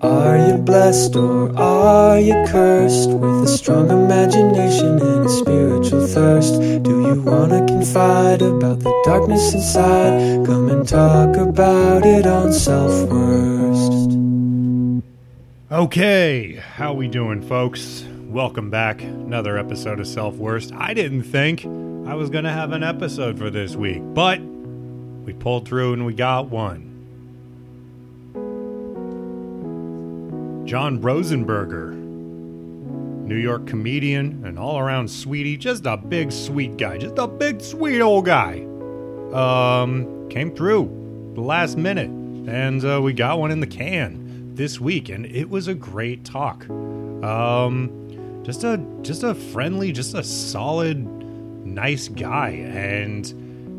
Are you blessed or are you cursed with a strong imagination and a spiritual thirst? Do you wanna confide about the darkness inside? Come and talk about it on Self Worst. Okay, how we doing, folks? Welcome back. Another episode of Self Worst. I didn't think I was gonna have an episode for this week, but we pulled through and we got one. John Rosenberger, New York comedian and all around sweetie, just a big sweet guy, just a big sweet old guy. Um, came through the last minute, and uh, we got one in the can this week, and it was a great talk. Um, just a just a friendly, just a solid, nice guy, and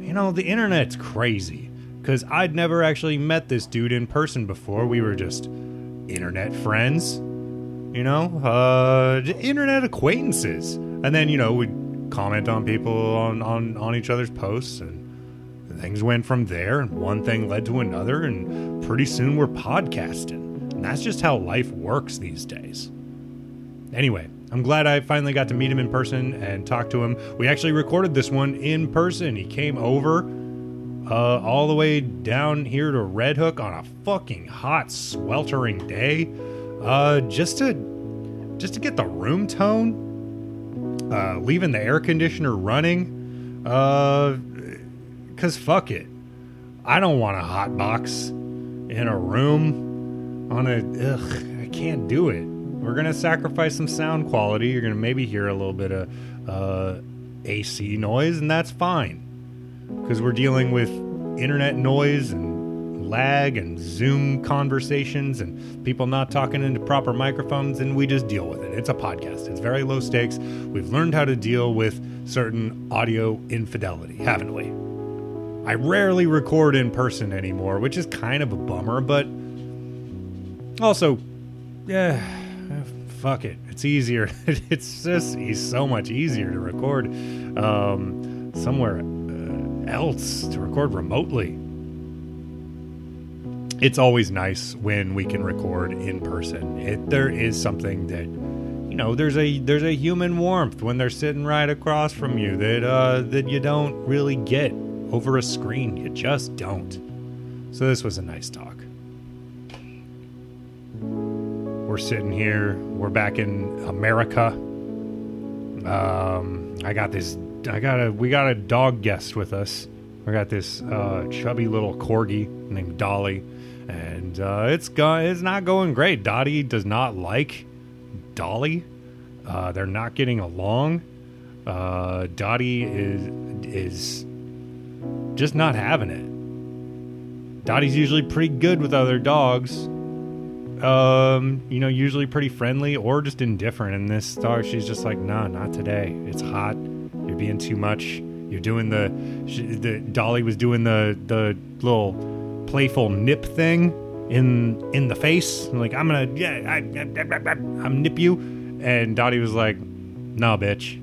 you know the internet's crazy because I'd never actually met this dude in person before. We were just internet friends, you know, uh, internet acquaintances, and then you know we'd comment on people on on on each other's posts, and things went from there, and one thing led to another, and pretty soon we're podcasting, and that's just how life works these days. Anyway. I'm glad I finally got to meet him in person and talk to him. We actually recorded this one in person. He came over uh, all the way down here to Red Hook on a fucking hot, sweltering day, uh, just to just to get the room tone, uh, leaving the air conditioner running, uh, cause fuck it, I don't want a hot box in a room on a ugh, I can't do it. We're gonna sacrifice some sound quality. You're gonna maybe hear a little bit of uh, AC noise, and that's fine because we're dealing with internet noise and lag and Zoom conversations and people not talking into proper microphones, and we just deal with it. It's a podcast, it's very low stakes. We've learned how to deal with certain audio infidelity, haven't we? I rarely record in person anymore, which is kind of a bummer, but also, yeah, fuck it. It's easier. it's just so much easier to record um, somewhere else to record remotely. It's always nice when we can record in person. It, there is something that you know, there's a there's a human warmth when they're sitting right across from you that uh, that you don't really get over a screen. You just don't. So this was a nice talk. We're sitting here. We're back in America. Um, I got this I got a we got a dog guest with us. We got this uh, chubby little corgi named Dolly, and uh, it's go- it's not going great. Dottie does not like Dolly. Uh, they're not getting along. Uh, Dottie is is just not having it. Dottie's usually pretty good with other dogs. Um, you know, usually pretty friendly or just indifferent. And this dog, she's just like, nah, not today. It's hot. You're being too much. You're doing the, the Dolly was doing the the little playful nip thing in in the face. Like I'm gonna yeah, I, I, I, I'm nip you, and Dottie was like, "No, bitch,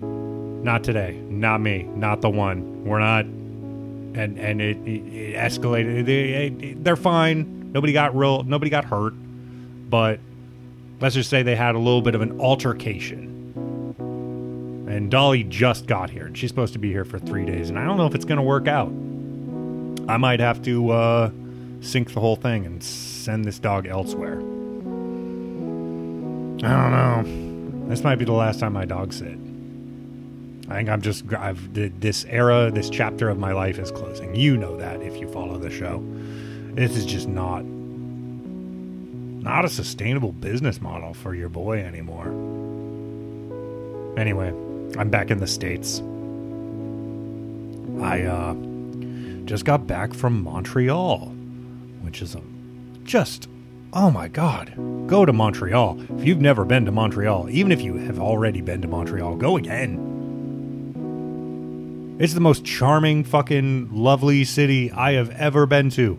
not today, not me, not the one. We're not." And and it, it, it escalated. They, they're fine. Nobody got real. Nobody got hurt, but let's just say they had a little bit of an altercation and Dolly just got here, she's supposed to be here for three days, and I don't know if it's going to work out. I might have to uh, sink the whole thing and send this dog elsewhere. I don't know. This might be the last time my dog sit. I think I'm just I've this era, this chapter of my life is closing. You know that if you follow the show. This is just not not a sustainable business model for your boy anymore. Anyway, I'm back in the States. I uh, just got back from Montreal, which is a, just, oh my God. Go to Montreal. If you've never been to Montreal, even if you have already been to Montreal, go again. It's the most charming, fucking lovely city I have ever been to.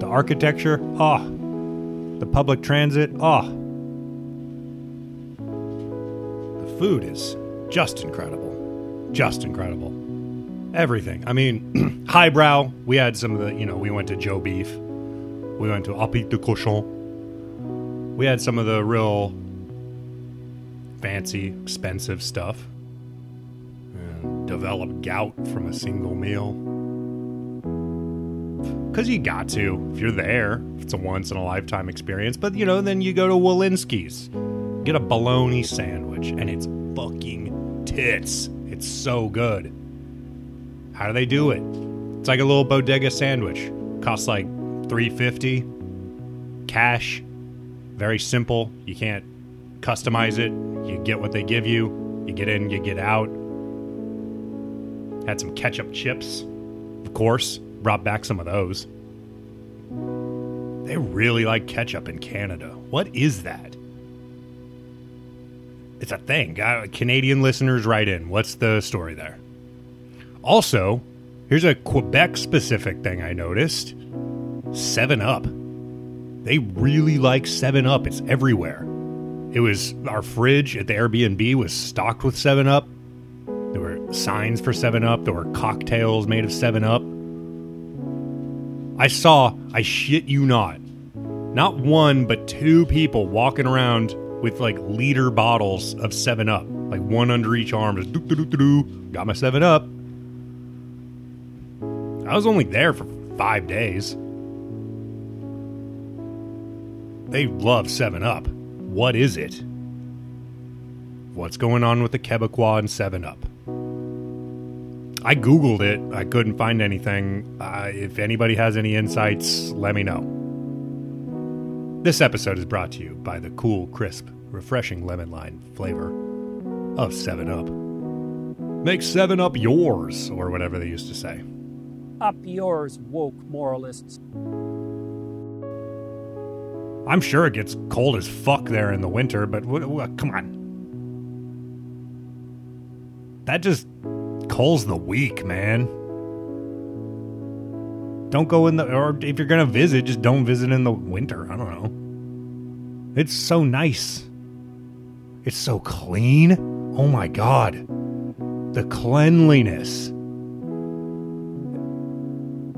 The architecture, ah. Oh. The public transit, ah. Oh. Food is just incredible. Just incredible. Everything. I mean, highbrow. We had some of the, you know, we went to Joe Beef. We went to Au Pied de Cochon. We had some of the real fancy, expensive stuff. And developed gout from a single meal. Because you got to, if you're there. It's a once in a lifetime experience. But, you know, then you go to Wilensky's, get a bologna sandwich, and it's fucking tits. It's so good. How do they do it? It's like a little bodega sandwich. Costs like 350 cash. Very simple. You can't customize it. You get what they give you. You get in, you get out. Had some ketchup chips, of course. Brought back some of those. They really like ketchup in Canada. What is that? It's a thing. Uh, Canadian listeners write in. What's the story there? Also, here's a Quebec specific thing I noticed 7 Up. They really like 7 Up, it's everywhere. It was our fridge at the Airbnb was stocked with 7 Up. There were signs for 7 Up, there were cocktails made of 7 Up. I saw, I shit you not, not one, but two people walking around with like liter bottles of 7 Up, like one under each arm. Just doo doo doo. Got my 7 Up. I was only there for five days. They love 7 Up. What is it? What's going on with the Quebecois and 7 Up? I Googled it. I couldn't find anything. Uh, if anybody has any insights, let me know. This episode is brought to you by the cool, crisp, refreshing lemon lime flavor of 7 Up. Make 7 Up yours, or whatever they used to say. Up yours, woke moralists. I'm sure it gets cold as fuck there in the winter, but w- w- come on. That just calls the weak, man. Don't go in the, or if you're gonna visit, just don't visit in the winter. I don't know. It's so nice. It's so clean. Oh my god. The cleanliness.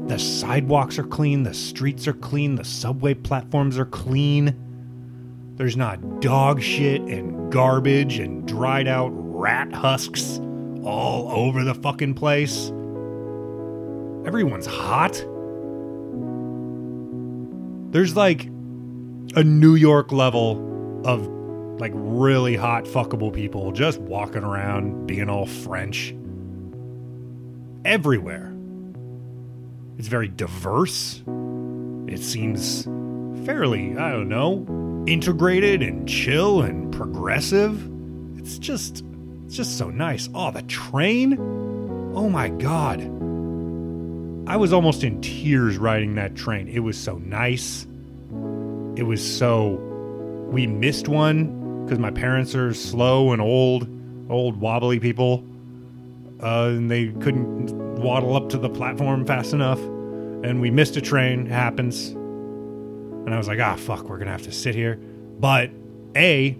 The sidewalks are clean, the streets are clean, the subway platforms are clean. There's not dog shit and garbage and dried out rat husks all over the fucking place. Everyone's hot. There's like a New York level of like really hot fuckable people just walking around being all French everywhere. It's very diverse. It seems fairly, I don't know, integrated and chill and progressive. It's just it's just so nice. Oh, the train? Oh my god. I was almost in tears riding that train. It was so nice. It was so we missed one because my parents are slow and old, old wobbly people. Uh, and they couldn't waddle up to the platform fast enough. And we missed a train. It happens. And I was like, ah, fuck, we're to have to sit here. But A,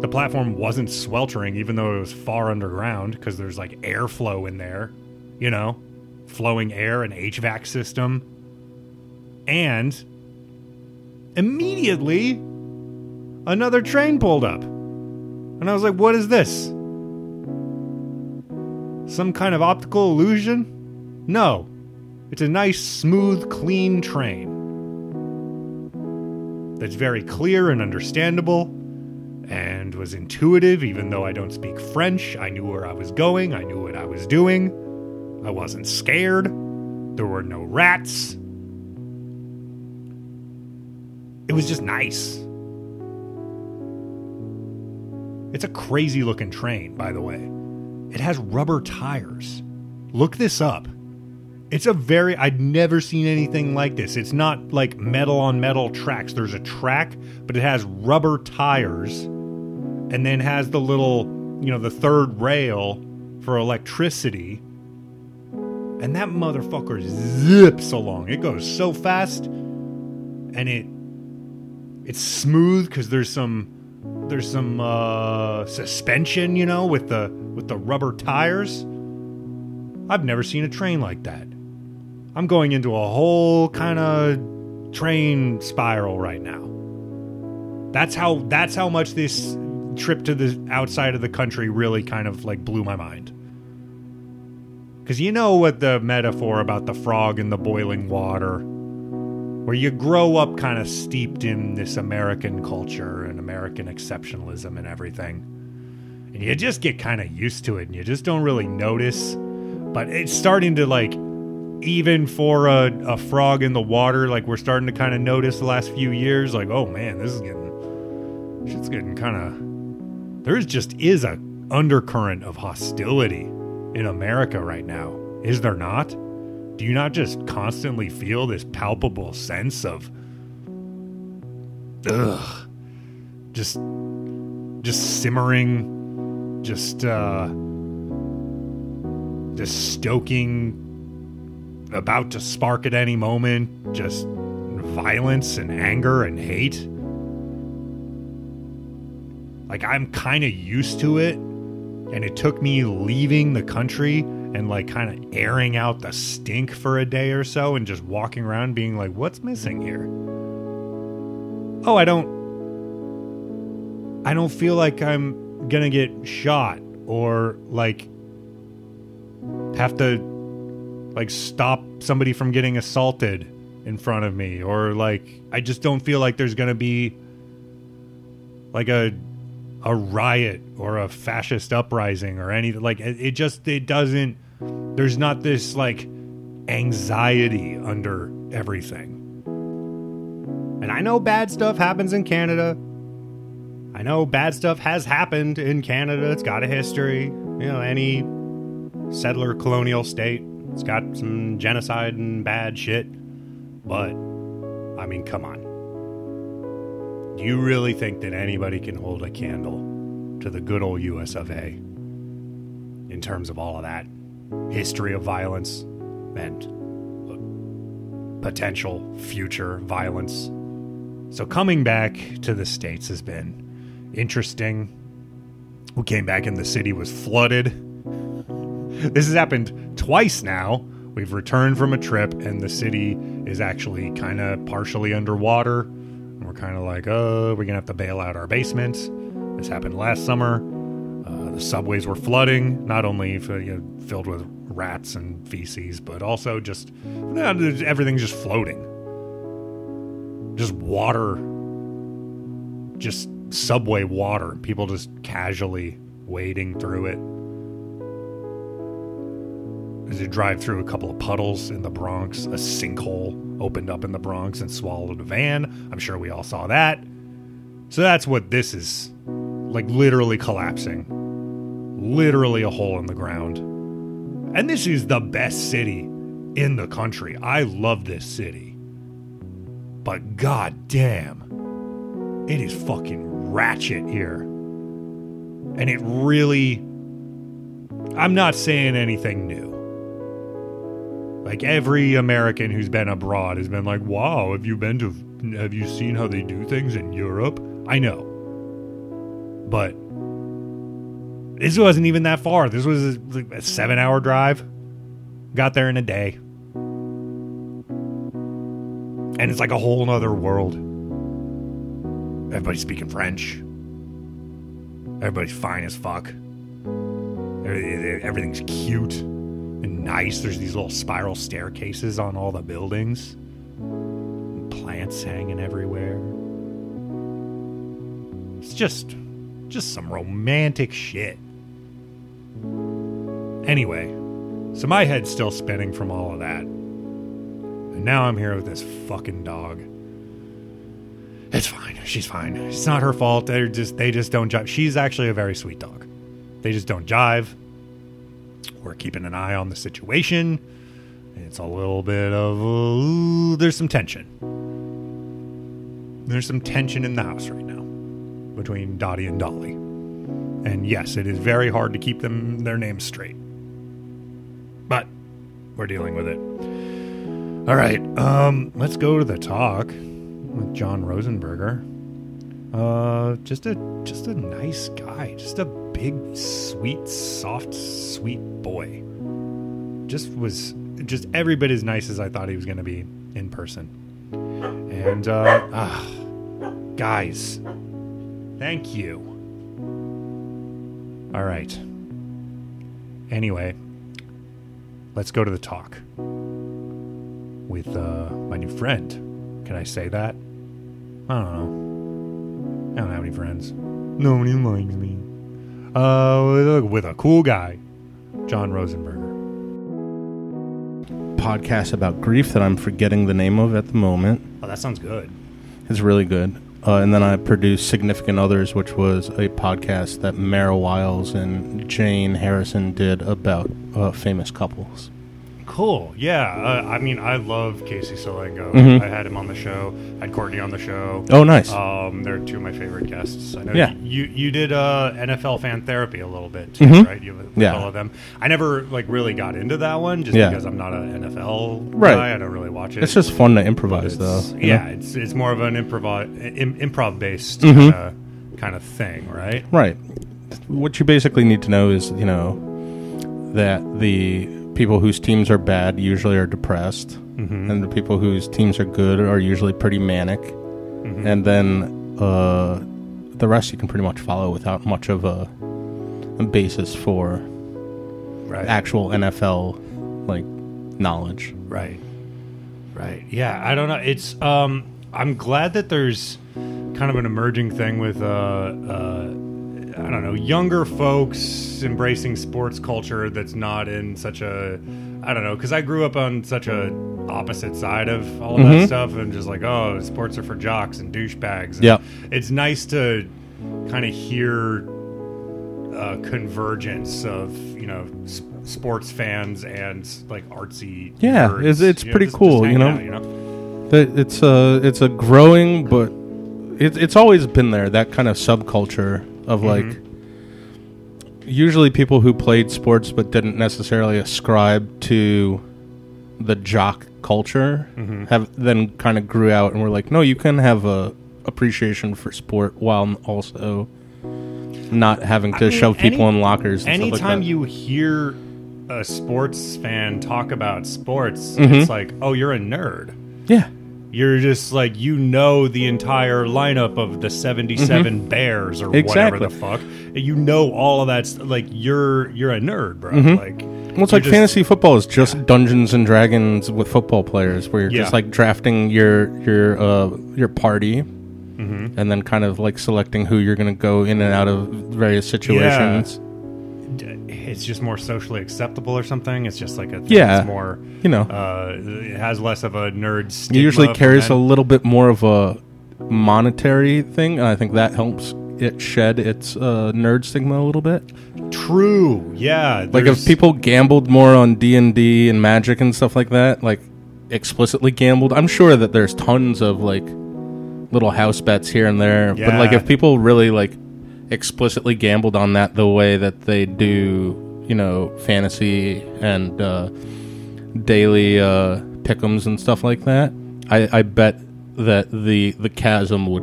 the platform wasn't sweltering, even though it was far underground, because there's like airflow in there, you know, flowing air and HVAC system. And immediately, another train pulled up. And I was like, what is this? Some kind of optical illusion? No. It's a nice, smooth, clean train. That's very clear and understandable and was intuitive, even though I don't speak French. I knew where I was going, I knew what I was doing. I wasn't scared. There were no rats. It was just nice. It's a crazy looking train, by the way. It has rubber tires. Look this up. It's a very, I'd never seen anything like this. It's not like metal on metal tracks. There's a track, but it has rubber tires and then has the little, you know, the third rail for electricity. And that motherfucker zips along. It goes so fast and it it's smooth cuz there's some there's some uh suspension, you know, with the with the rubber tires. I've never seen a train like that. I'm going into a whole kind of train spiral right now. That's how that's how much this trip to the outside of the country really kind of like blew my mind. Cuz you know what the metaphor about the frog in the boiling water where you grow up kind of steeped in this American culture and American exceptionalism and everything. And you just get kind of used to it and you just don't really notice. But it's starting to like even for a, a frog in the water, like we're starting to kind of notice the last few years, like, oh man, this is getting shit's getting kind of there just is a undercurrent of hostility in America right now. Is there not? Do you not just constantly feel this palpable sense of ugh just just simmering just uh just stoking about to spark at any moment just violence and anger and hate. Like, I'm kind of used to it. And it took me leaving the country and like kind of airing out the stink for a day or so and just walking around being like, what's missing here? Oh, I don't. I don't feel like I'm gonna get shot or like have to like stop somebody from getting assaulted in front of me or like I just don't feel like there's going to be like a a riot or a fascist uprising or anything like it, just it doesn't there's not this like anxiety under everything. And I know bad stuff happens in Canada. I know bad stuff has happened in Canada. It's got a history. You know, any settler colonial state it's got some genocide and bad shit, but I mean, come on. Do you really think that anybody can hold a candle to the good old US of A in terms of all of that history of violence and uh, potential future violence? So, coming back to the States has been interesting. We came back and the city was flooded this has happened twice now. We've returned from a trip and the city is actually kind of partially underwater. Kind of like, oh, we're to have to bail out our basement. This happened last summer. Uh, the subways were flooding, not only for, you know, filled with rats and feces, but also just everything's just floating. Just water, just subway water. People just casually wading through it as you drive through a couple of puddles in the Bronx, a sinkhole opened up in the Bronx and swallowed a van. I'm sure we all saw that. So that's what this is like literally collapsing. Literally a hole in the ground. And this is the best city in the country. I love this city. But god damn, it is fucking ratchet here. And it really. I'm not saying anything new. Like every American who's been abroad has been like, "Wow, have you been to? Have you seen how they do things in Europe?" I know, but this wasn't even that far. This was a, a seven-hour drive. Got there in a day, and it's like a whole other world. Everybody's speaking French. Everybody's fine as fuck. Everything's cute and nice. There's these little spiral staircases on all the buildings, plants hanging everywhere. It's just, just some romantic shit. Anyway, so my head's still spinning from all of that. And now I'm here with this fucking dog. It's fine. She's fine. It's not her fault. They're just they just don't jive. She's actually a very sweet dog. They just don't jive. We're keeping an eye on the situation. It's a little bit of ooh, there's some tension. There's some tension in the house right now between Dottie and Dolly. And yes, it is very hard to keep them their names straight. But we're dealing with it. All right, um, let's go to the talk with John Rosenberger. Uh, just a just a nice guy, just a big, sweet, soft, sweet boy. Just was just every bit as nice as I thought he was going to be in person. And uh, ah, guys, thank you. All right. Anyway, let's go to the talk with uh, my new friend. Can I say that? I don't know. I don't have any friends. Nobody likes me. Uh, with a, with a cool guy, John Rosenberger. podcast about grief that I'm forgetting the name of at the moment. Oh, that sounds good. It's really good. Uh, and then I produced Significant Others, which was a podcast that Mara Wiles and Jane Harrison did about uh, famous couples. Cool. Yeah. Uh, I mean, I love Casey Solengo. Mhm. I had him on the show. I had Courtney on the show. Oh, nice. Um, they're two of my favorite guests. I know Yeah. you you did uh, NFL fan therapy a little bit too, Mhm. right? You with Yeah. all of them. I never like really got into that one just Yeah. because I'm not an NFL Right. guy. I don't really watch it. it's just fun to improvise, though. Yeah, know? it's it's more of an improv Im, improv based Mhm. kind kind of thing, right? Right. What you basically need to know is, you know, that the people whose teams are bad usually are depressed, Mm-hmm. and the people whose teams are good are usually pretty manic. Mm-hmm. and then uh, the rest you can pretty much follow without much of a, a basis for right. actual NFL like knowledge. Right. Right. Yeah, I don't know. It's um I'm glad that there's kind of an emerging thing with uh uh I don't know, younger folks embracing sports culture that's not in such a I don't know, cuz I grew up on such a opposite side of all of that stuff and just like, oh, sports are for jocks and douchebags. Yeah. It's nice to kind of hear uh, convergence of you know sports fans and like artsy. Yeah, nerds, it's- it's you know, pretty just- cool, just you know? out, you know. It's a it's a growing, but it's it's always been there. That kind of subculture of like usually people who played sports but didn't necessarily ascribe to the jock culture have then kind of grew out and were like, no, you can have a appreciation for sport while also not having to I mean, shove people in lockers. Stuff like Anytime you hear a sports fan talk about sports, Mhm. it's like, oh, you're a nerd. yeah, You're just like you know the entire lineup of the '77 Bears or whatever Mm-hmm. The fuck. You know all of that. St- like you're you're a nerd, bro. Mhm. Like Well, it's you're like just- fantasy football is just Dungeons and Dragons with football players, where you're Yeah. just like drafting your your uh, your party, Mhm. and then kind of like selecting who you're going to go in and out of various situations. It's just more socially acceptable or something. It's just like a thing Yeah. that's more. You know, Uh, it has less of a nerd. it usually carries a little bit more of a monetary thing, and I think that helps it shed its uh, nerd stigma a little bit. True. Yeah. Like if people gambled more on D and D and Magic and stuff like that, like explicitly gambled, I'm sure that there's tons of like little house bets here and there. But like if people really like explicitly gambled on that the way that they do, you know, fantasy and uh, daily uh, pickums and stuff like that, I, I bet that the the chasm would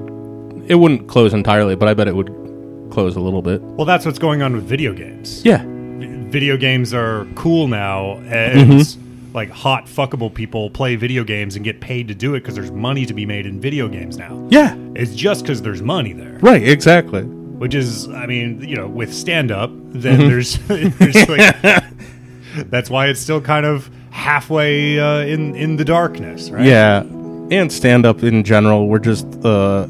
it wouldn't close entirely, but I bet it would close a little bit. Well, that's what's going on with video games. Yeah. Video games are cool now, and Mm-hmm. like hot fuckable people play video games and get paid to do it because there's money to be made in video games now. Yeah. It's just because there's money there, Right, exactly. Which is, I mean, you know, with stand up, Mm-hmm. then there's, there's like, that's why it's still kind of halfway uh, in in the darkness, right? Yeah, and stand up in general. We're just, uh,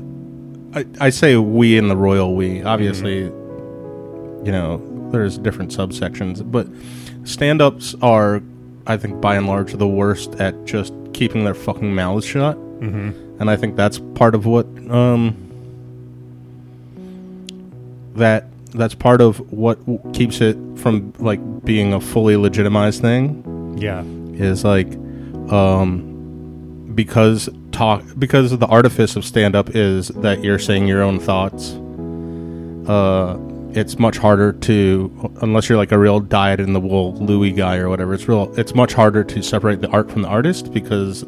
I, I say we in the royal we. Obviously, you know, there's different subsections, but stand ups are, I think, by and large, the worst at just keeping their fucking mouths shut. Mm-hmm. And I think that's part of what, um, that that's part of what keeps it from like being a fully legitimized thing yeah, is like um because talk because the artifice of stand up is that you're saying your own thoughts uh it's much harder to unless you're like a real dyed in the wool louis guy or whatever it's real it's much harder to separate the art from the artist because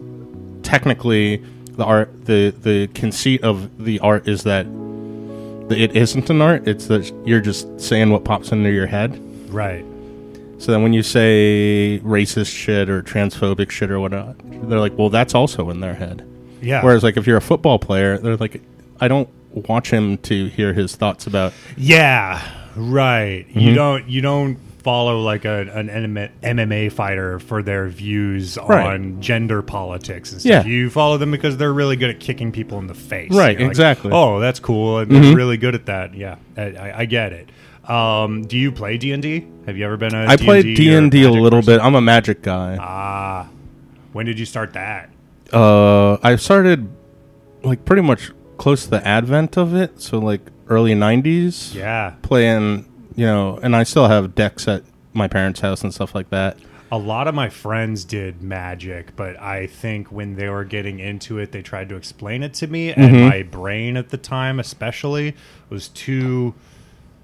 technically the art the the conceit of the art is that it isn't an art it's that you're just saying what pops into your head right. so then when you say racist shit or transphobic shit or whatnot, they're like, well, that's also in their head. Yeah. Whereas like if you're a football player, they're like, I don't watch him to hear his thoughts about. Yeah, right. Mm-hmm. You don't you don't follow like a, an MMA fighter for their views Right. on gender politics and stuff. Yeah. You follow them because they're really good at kicking people in the face. Right, You're exactly. Mm-hmm. oh, that's cool. And they're really good at that. Yeah, I, I, I get it. Um, do you play D and D? Have you ever been a I played D and D a little person? bit. I'm a Magic guy. Ah, when did you start that? Uh, I started like pretty much close to the advent of it, so like early '90s. Yeah, playing, you know, and I still have decks at my parents' house and stuff like that. A lot of my friends did magic, but I think when they were getting into it, they tried to explain it to me, and Mm-hmm. my brain at the time, especially, was too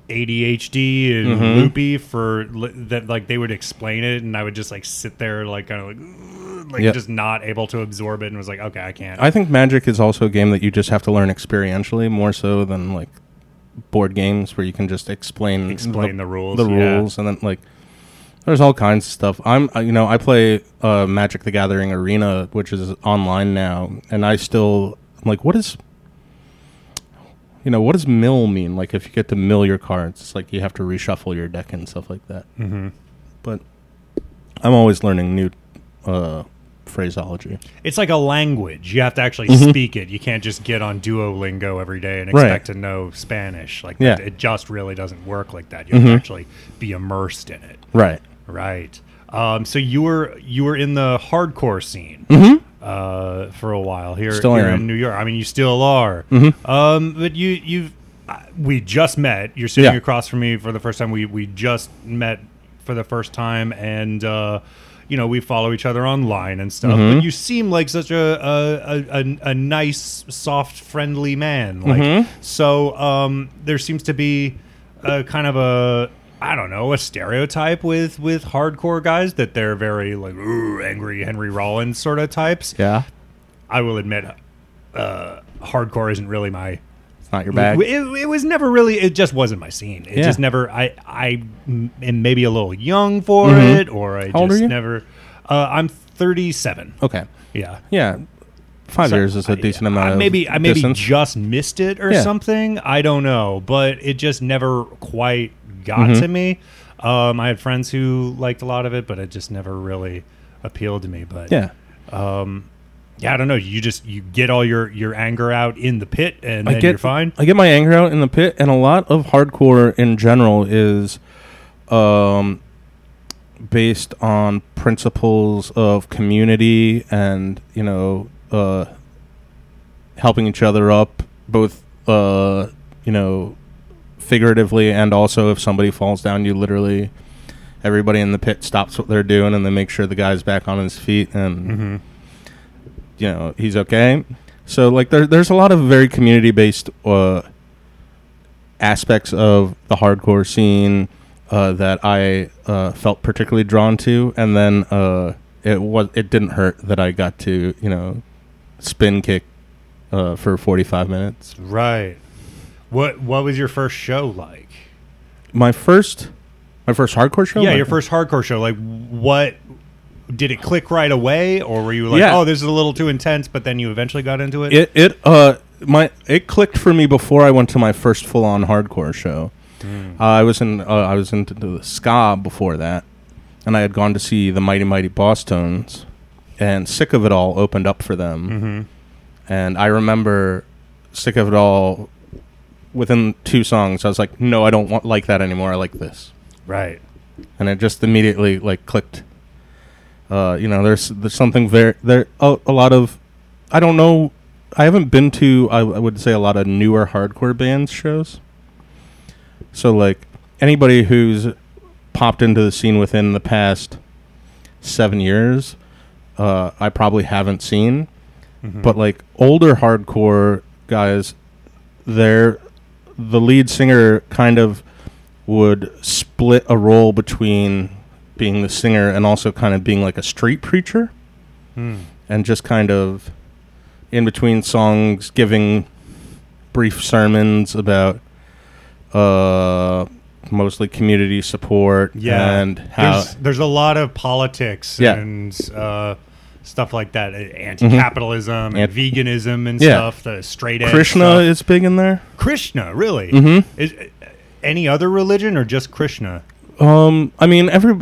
ADHD and Mm-hmm. loopy for li- that. Like they would explain it, and I would just like sit there, like kind of like, like just not able to absorb it, and was like, okay, I can't. I think Magic is also a game that you just have to learn experientially more so than like board games where you can just explain Explain the rules, the yeah. rules, and then like there's all kinds of stuff. I'm you know I play uh, Magic the Gathering Arena, which is online now, and I still I'm like what is you know what does mill mean? Like if you get to mill your cards, it's like you have to reshuffle your deck and stuff like that. Mhm. But I'm always learning new uh, phraseology. It's like a language. You have to actually Mhm. speak it. You can't just get on Duolingo every day and Right. expect to know Spanish. Like Yeah. that. it just really doesn't work like that. You have to Mhm. actually be immersed in it. Right. Right. Um, so you were you were in the hardcore scene Mm-hmm. uh, for a while here, here in New York. I mean, you still are. Mhm. Um, but you you've uh, we just met. You're sitting Yeah. across from me for the first time. We we just met for the first time, and uh, you know we follow each other online and stuff. Mhm. But you seem like such a a, a, a, nice, soft, friendly man. Like Mhm. so, um, there seems to be a kind of a I don't know a stereotype with with hardcore guys that they're very like "Ooh, angry Henry Rollins sort of types. Yeah. I will admit, uh, hardcore isn't really my. It's not your bag. It, it was never really. It just wasn't my scene. It Yeah. just never. I I m- am maybe a little young for Mhm. it, or I How old just are you? never. Uh, I'm 37. Okay. Yeah. Yeah. Five years is a I- decent I, amount of maybe I maybe distance. just missed it or Yeah. something. I don't know, but it just never quite got Mhm. to me. Um, I had friends who liked a lot of it, but it just never really appealed to me. But yeah. um, yeah, I don't know. You just you get all your your anger out in the pit, and I then get you're fine. I get my anger out in the pit, and a lot of hardcore in general is um, based on principles of community and you know uh, helping each other up, both uh, you know figuratively and also if somebody falls down, you literally everybody in the pit stops what they're doing and they make sure the guy's back on his feet and Mm-hmm. You know he's okay. So like there, there's a lot of very community based uh, aspects of the hardcore scene uh, that I uh, felt particularly drawn to, and then uh, it was it didn't hurt that I got to you know spin kick uh, for 45 minutes. Right. What What was your first show like? My first my first hardcore show. yeah, Like- your first hardcore show. Like, what did it click right away, or were you like, Yeah. "Oh, this is a little too intense," but then you eventually got into it? It it uh my it clicked for me before I went to my first full on hardcore show. Uh, I was in uh, I was into the ska before that, and I had gone to see the Mighty Mighty Bosstones, and Sick of It All opened up for them, mm-hmm. and I remember Sick of It All. Within two songs, I was like, "No, I don't want like that anymore. I like this," Right. and it just immediately like clicked. Uh, you know, there's there's something very there a, a lot of I don't know. I haven't been to I, I would say a lot of newer hardcore bands shows. So like anybody who's popped into the scene within the past seven years, uh, I probably haven't seen. Mhm. But like older hardcore guys, they're the lead singer kind of would split a role between being the singer and also kind of being like a street preacher Hmm. and just kind of in between songs giving brief sermons about uh mostly community support Yeah. and how there's, there's a lot of politics Yeah. and uh, stuff like that, uh, anti-capitalism and Mm-hmm. Ant- veganism and Yeah. stuff, the straight edge Krishna stuff. is big in there. Krishna, really? Mm-hmm. Is uh, any other religion or just Krishna? Um, I mean, every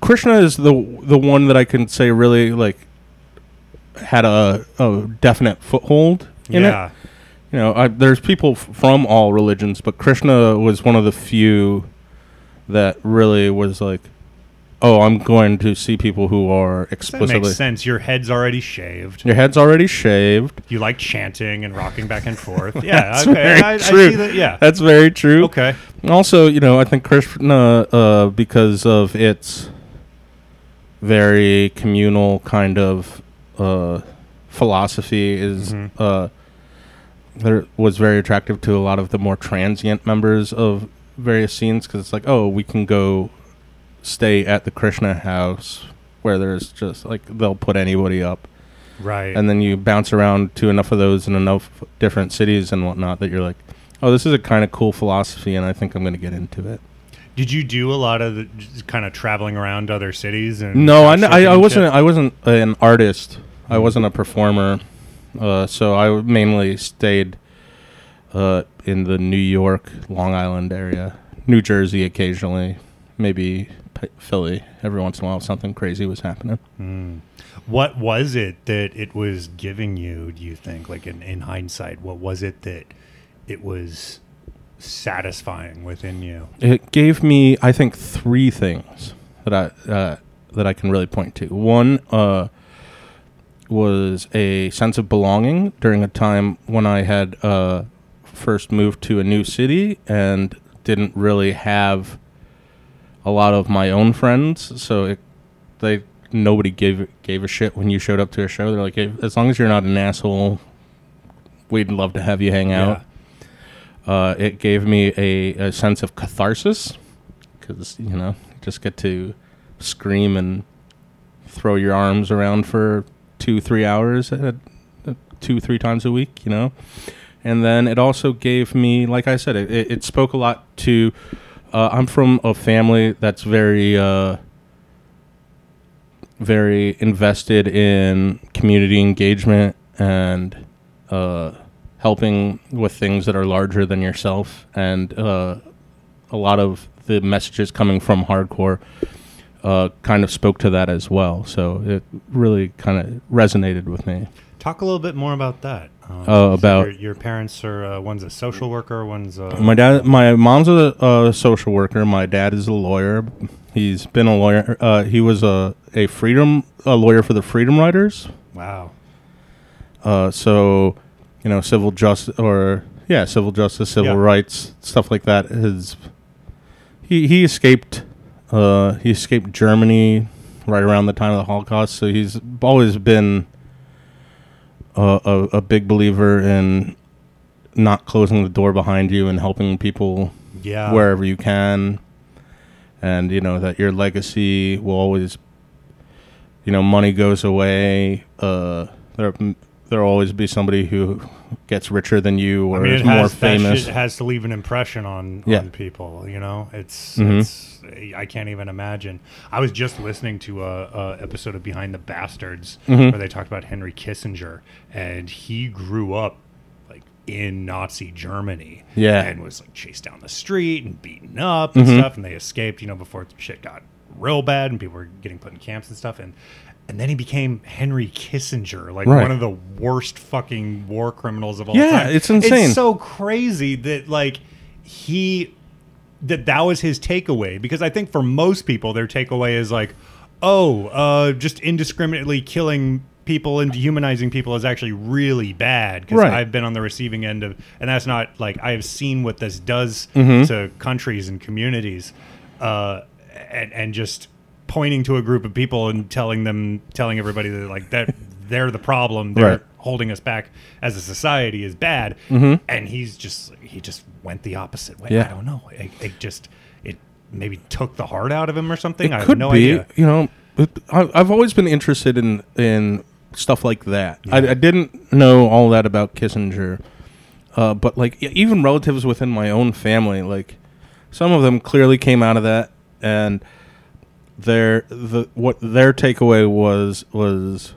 Krishna is the the one that I can say really like had a, a definite foothold in yeah. it. You know, I, there's people f- from all religions, but Krishna was one of the few that really was like, "Oh, I'm going to see people who are That explicitly." makes sense. Your head's already shaved. Your head's already shaved. You like chanting and rocking back and forth. Yeah, That's okay. very I, I true. see that. Yeah. That's very true. Okay. Also, you know, I think Krishna, uh, because of its very communal kind of uh, philosophy, is Mhm. uh, there was very attractive to a lot of the more transient members of various scenes because it's like, oh, we can go stay at the Krishna house where there's just like they'll put anybody up, Right. and then you bounce around to enough of those in enough different cities and whatnot that you're like. Oh, this is a kind of cool philosophy, and I think I'm going to get into it. Did you do a lot of the, kind of traveling around other cities? And No, I, couch n- surfing I, I wasn't. shit? I wasn't an artist. I wasn't a performer. Uh, so I mainly stayed uh, in the New York, Long Island area, New Jersey occasionally, maybe Philly every once in a while. Something crazy was happening. Hmm. What was it that it was giving you? Do you think, like in, in hindsight, what was it that it was satisfying within you? It gave me, I think, three things that I uh, that I can really point to. One uh, was a sense of belonging during a time when I had uh, first moved to a new city and didn't really have a lot of my own friends. So it, they nobody gave gave a shit when you showed up to a show. They're like, "Hey, as long as you're not an asshole, we'd love to have you hang out. Uh, it gave me a, a sense of catharsis because you know you just get to scream and throw your arms around for two three hours at, uh, two three times a week you know and then it also gave me like i said it, it, it spoke a lot to uh, i'm from a family that's very uh, very invested in community engagement and uh, helping with things that are larger than yourself. And uh, a lot of the messages coming from hardcore uh, kind of spoke to that as well. So it really kind of resonated with me. Talk a little bit more about that. Um, so about- your, your parents are uh, one's a social worker, one's a My dad, my mom's a, a social worker. My dad is a lawyer. He's been a lawyer. Uh, he was a, a freedom a lawyer for the Freedom Riders. wow. Uh, so, you know, civil justice or yeah, civil justice, civil Yeah. rights, stuff like that. His he he escaped. Uh, he escaped Germany right around the time of the Holocaust. So he's always been a, a, a big believer in not closing the door behind you and helping people Yeah. wherever you can, and you know that your legacy will always, you know, money goes away. Uh, there there'll always be somebody who gets richer than you or I mean, is it more famous. has to leave an impression on, Yeah. on people. You know, it's, Mhm. it's I can't even imagine. I was just listening to a, a episode of Behind the Bastards Mhm. where they talked about Henry Kissinger, and he grew up like in Nazi Germany. Yeah. and was like chased down the street and beaten up and Mhm. stuff, and they escaped. You know, before shit got real bad and people were getting put in camps and stuff, and. And then he became Henry Kissinger, like Right. one of the worst fucking war criminals of all Yeah, time. it's insane. It's so crazy that like he that that was his takeaway because I think for most people their takeaway is like, oh, uh, just indiscriminately killing people and dehumanizing people is actually really bad because Right. I've been on the receiving end of, and that's not like I have seen what this does Mhm. to countries and communities, uh, and and just pointing to a group of people and telling them, telling everybody that like that they're the problem, they're Right. Holding us back as a society is bad, Mhm. and he's just he just went the opposite way. Yeah. I don't know. It, it just it maybe took the heart out of him or something. it I have could no be, idea. you know. I've always been interested in in stuff like that. I, I didn't know all that about Kissinger, uh, but like even relatives within my own family, like some of them clearly came out of that, and their the what their takeaway was was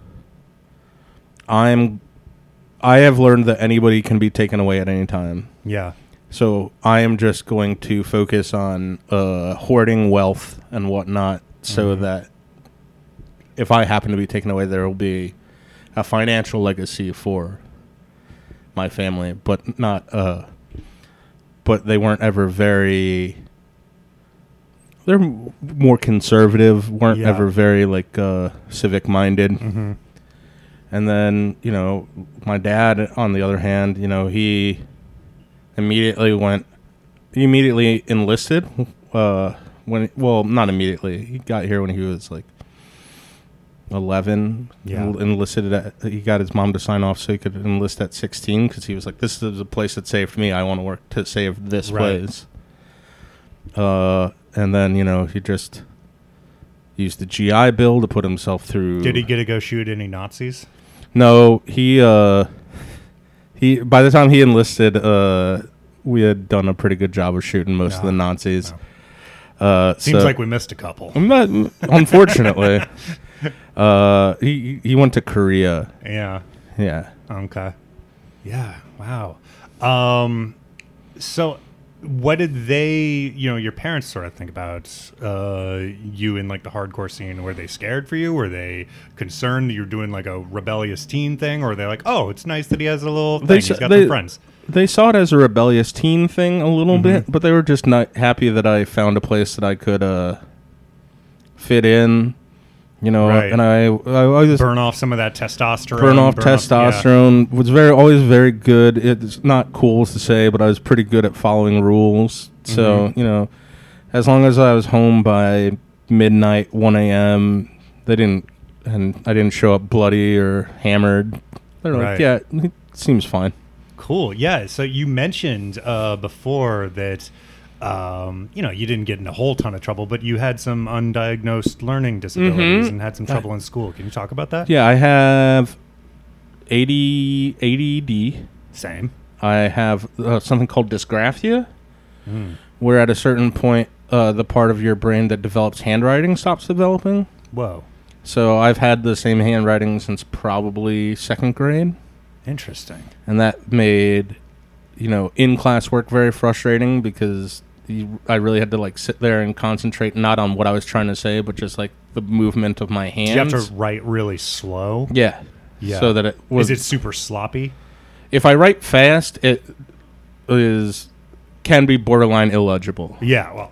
I'm I have learned that anybody can be taken away at any time. Yeah. So I am just going to focus on uh, hoarding wealth and whatnot, so Mhm. that if I happen to be taken away, there will be a financial legacy for my family, but not. Uh, but they weren't ever very. They're more conservative. weren't Yeah. ever very like uh, civic minded. Mm-hmm. And then, you know, my dad, on the other hand, you know, he immediately went, he immediately enlisted. Uh, when, well, not immediately. He got here when he was like 11. Yeah. Enlisted at, he got his mom to sign off so he could enlist at 16 because he was like, this is a place that saved me. I want to work to save this Right. place. Uh, and then, you know, he just used the GI Bill to put himself through. Did he get to go shoot any Nazis? No, he uh he by the time he enlisted, uh we had done a pretty good job of shooting most of the Nazis. Uh Seems so- like we missed a couple. Not- unfortunately. uh he he went to Korea. Yeah. Yeah. Okay. Yeah. Wow. Um, so, what did they, you know, your parents sort of think about uh, you in like the hardcore scene? Were they scared for you? Were they concerned you're doing like a rebellious teen thing? Or were they like, oh, it's nice that he has a little thing. They He's got they- some friends. They saw it as a rebellious teen thing a little Mhm. bit, but they were just not happy that I found a place that I could uh fit in, you know, Right. and I I, just Burn off some of that testosterone. burn off yeah. testosterone was very always very good it's not cool to say but i was pretty good at following rules so Mhm. you know as long as i was home by midnight 1 a.m they didn't and i didn't show up bloody or hammered they're Right. like yeah it seems fine Cool. Yeah. So you mentioned uh, before that, um, you know, you didn't get in a whole ton of trouble, but you had some undiagnosed learning disabilities Mhm. and had some trouble in school. Can you talk about that? yeah i have ADHD. Same. I have uh, something called dysgraphia, Mm. where at a certain point, uh, the part of your brain that develops handwriting stops developing. Whoa. So I've had the same handwriting since probably second grade, Interesting. and that made you know in class work very frustrating because you, I really had to like sit there and concentrate not on what I was trying to say, but just like the movement of my Do hands. you have to write really slow? yeah, Yeah. so that it was. Is it super sloppy? if I write fast, it is can be borderline illegible. Yeah. Well.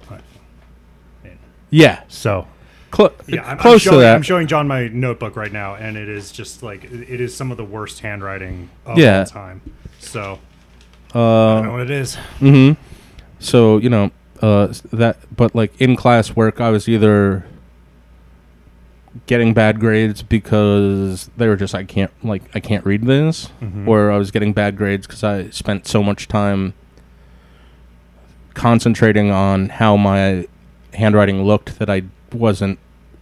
Yeah, So cl- yeah, I'm, I'm close showing, to that. I'm showing John my notebook right now, and it is just like it is some of the worst handwriting of Yeah. all time. So uh, don't know what it is. Mm-hmm. So you know uh, that, but like in class work, I was either getting bad grades because they were just I can't like I can't read this, Mhm. or I was getting bad grades because I spent so much time concentrating on how my handwriting looked that I wasn't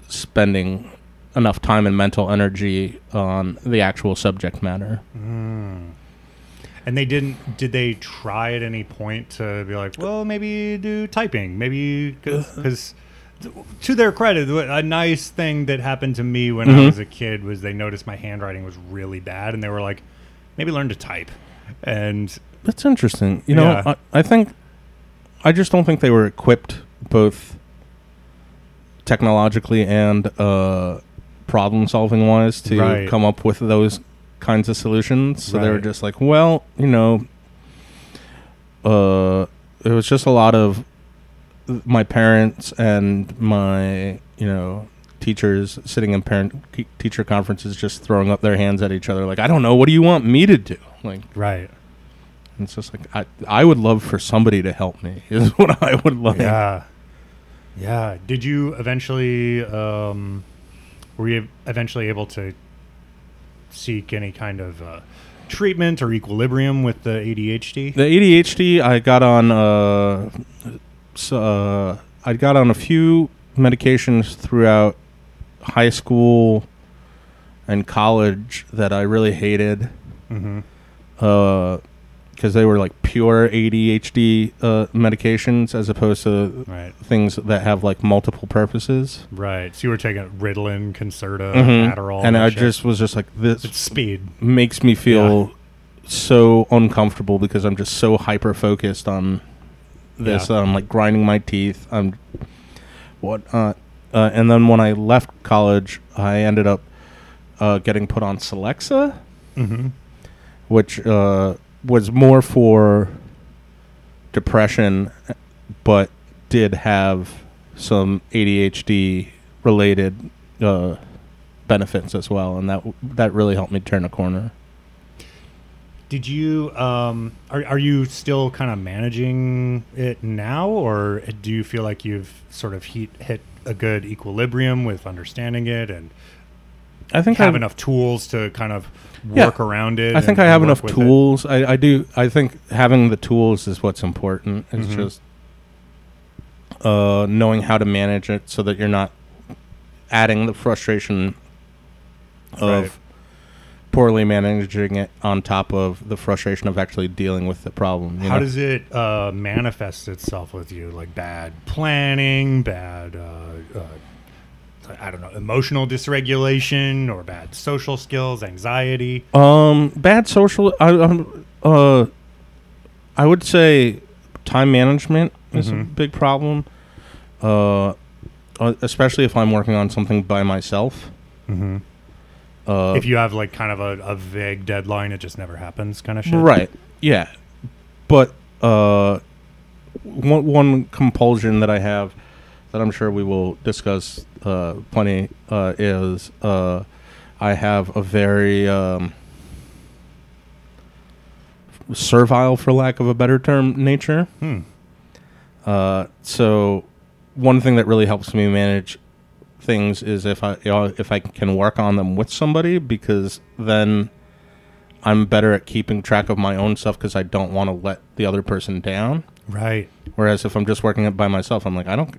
spending enough time and mental energy on the actual subject matter. Mm. And they didn't. Did they try at any point to be like, well, maybe do typing, maybe because. To their credit, a nice thing that happened to me when I Mhm. was a kid was they noticed my handwriting was really bad, and they were like, "Maybe learn to type." And That's interesting. You know, Yeah. I, I think I just don't think they were equipped both technologically and uh, problem solving wise to Right. come up with those kinds of solutions. So they were just like, well, you know, uh, it was just a lot of my parents and my, you know, teachers sitting in parent teacher conferences just throwing up their hands at each other like, I don't know, what do you want me to do? Like, right, it's just like I, I would love for somebody to help me. Is what I would like. yeah, yeah. Did you eventually? Um, were you eventually able to seek any kind of uh, treatment or equilibrium with the ADHD? The ADHD, I got on. Uh, uh, I got on a few medications throughout high school and college that I really hated. mm-hmm. Uh, because they were like pure ADHD uh, medications as opposed to Right. things that have like multiple purposes. Right. So you were taking Ritalin, Concerta, Mhm. Adderall, and I shit. just was just like this it's speed. makes me feel so uncomfortable because I'm just so hyper focused on this. Yeah. I'm like grinding my teeth. I'm what uh, uh, and then when I left college, I ended up uh, getting put on Celexa, Mm-hmm. which uh, was more for depression, but did have some ADHD related uh, benefits as well, and that that really helped me turn a corner. Did you um are are you still kind of managing it now or do you feel like you've sort of hit hit a good equilibrium with understanding it and I think have I enough tools to kind of Yeah. work around it? I think I have enough work with it? tools. I, I do. I think having the tools is what's important. It's Mhm. just uh, knowing how to manage it so that you're not adding the frustration of Right. poorly managing it on top of the frustration of actually dealing with the problem. you How know? does it uh, manifest itself with you? Like bad planning, bad, uh, uh, I don't know, emotional dysregulation, or bad social skills, anxiety? Um, bad social. I, um, uh, I would say time management is a Mhm. big problem. Uh, uh, especially if I'm working on something by myself. Mm-hmm. Uh, if you have like kind of a, a vague deadline, it just never happens, kind of shit. right, yeah, but uh, one one compulsion that I have that I'm sure we will discuss uh, plenty uh, is uh, I have a very um, servile, for lack of a better term, nature. Hmm. Uh, so one thing that really helps me manage things is if I you know, if I can work on them with somebody because then I'm better at keeping track of my own stuff because I don't want to let the other person down. Right. Whereas if I'm just working it by myself, I'm like I don't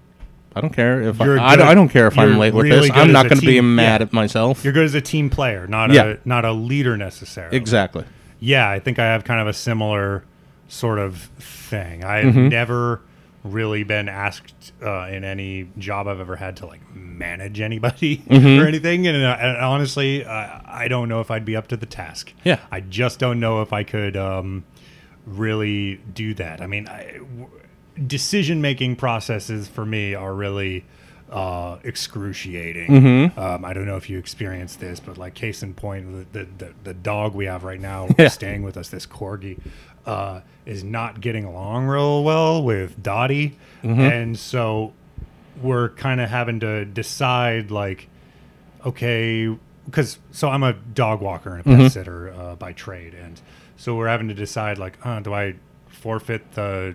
I don't care if I, You're I, don't- good- I don't care if I'm you're late with really this. good I'm as not a going to be team. mad Yeah. at myself. You're good as a team player, not Yeah. a not a leader necessarily. exactly. Yeah, I think I have kind of a similar sort of thing. I've Mhm. never really been asked uh, in any job I've ever had to like manage anybody Mhm. or anything, and, uh, and honestly, uh, I don't know if I'd be up to the task. Yeah. I just don't know if I could um, really do that. I mean, I, w- decision making processes for me are really uh, excruciating. Mhm. Um, I don't know if you experienced this, but like case in point, the the, the, the dog we have right now Yeah. staying with us, this corgi, uh, is not getting along real well with Dottie, Mm-hmm. and so we're kind of having to decide like, okay, because so I'm a dog walker and a pet Mhm. sitter uh, by trade, and so we're having to decide like, uh, do I forfeit the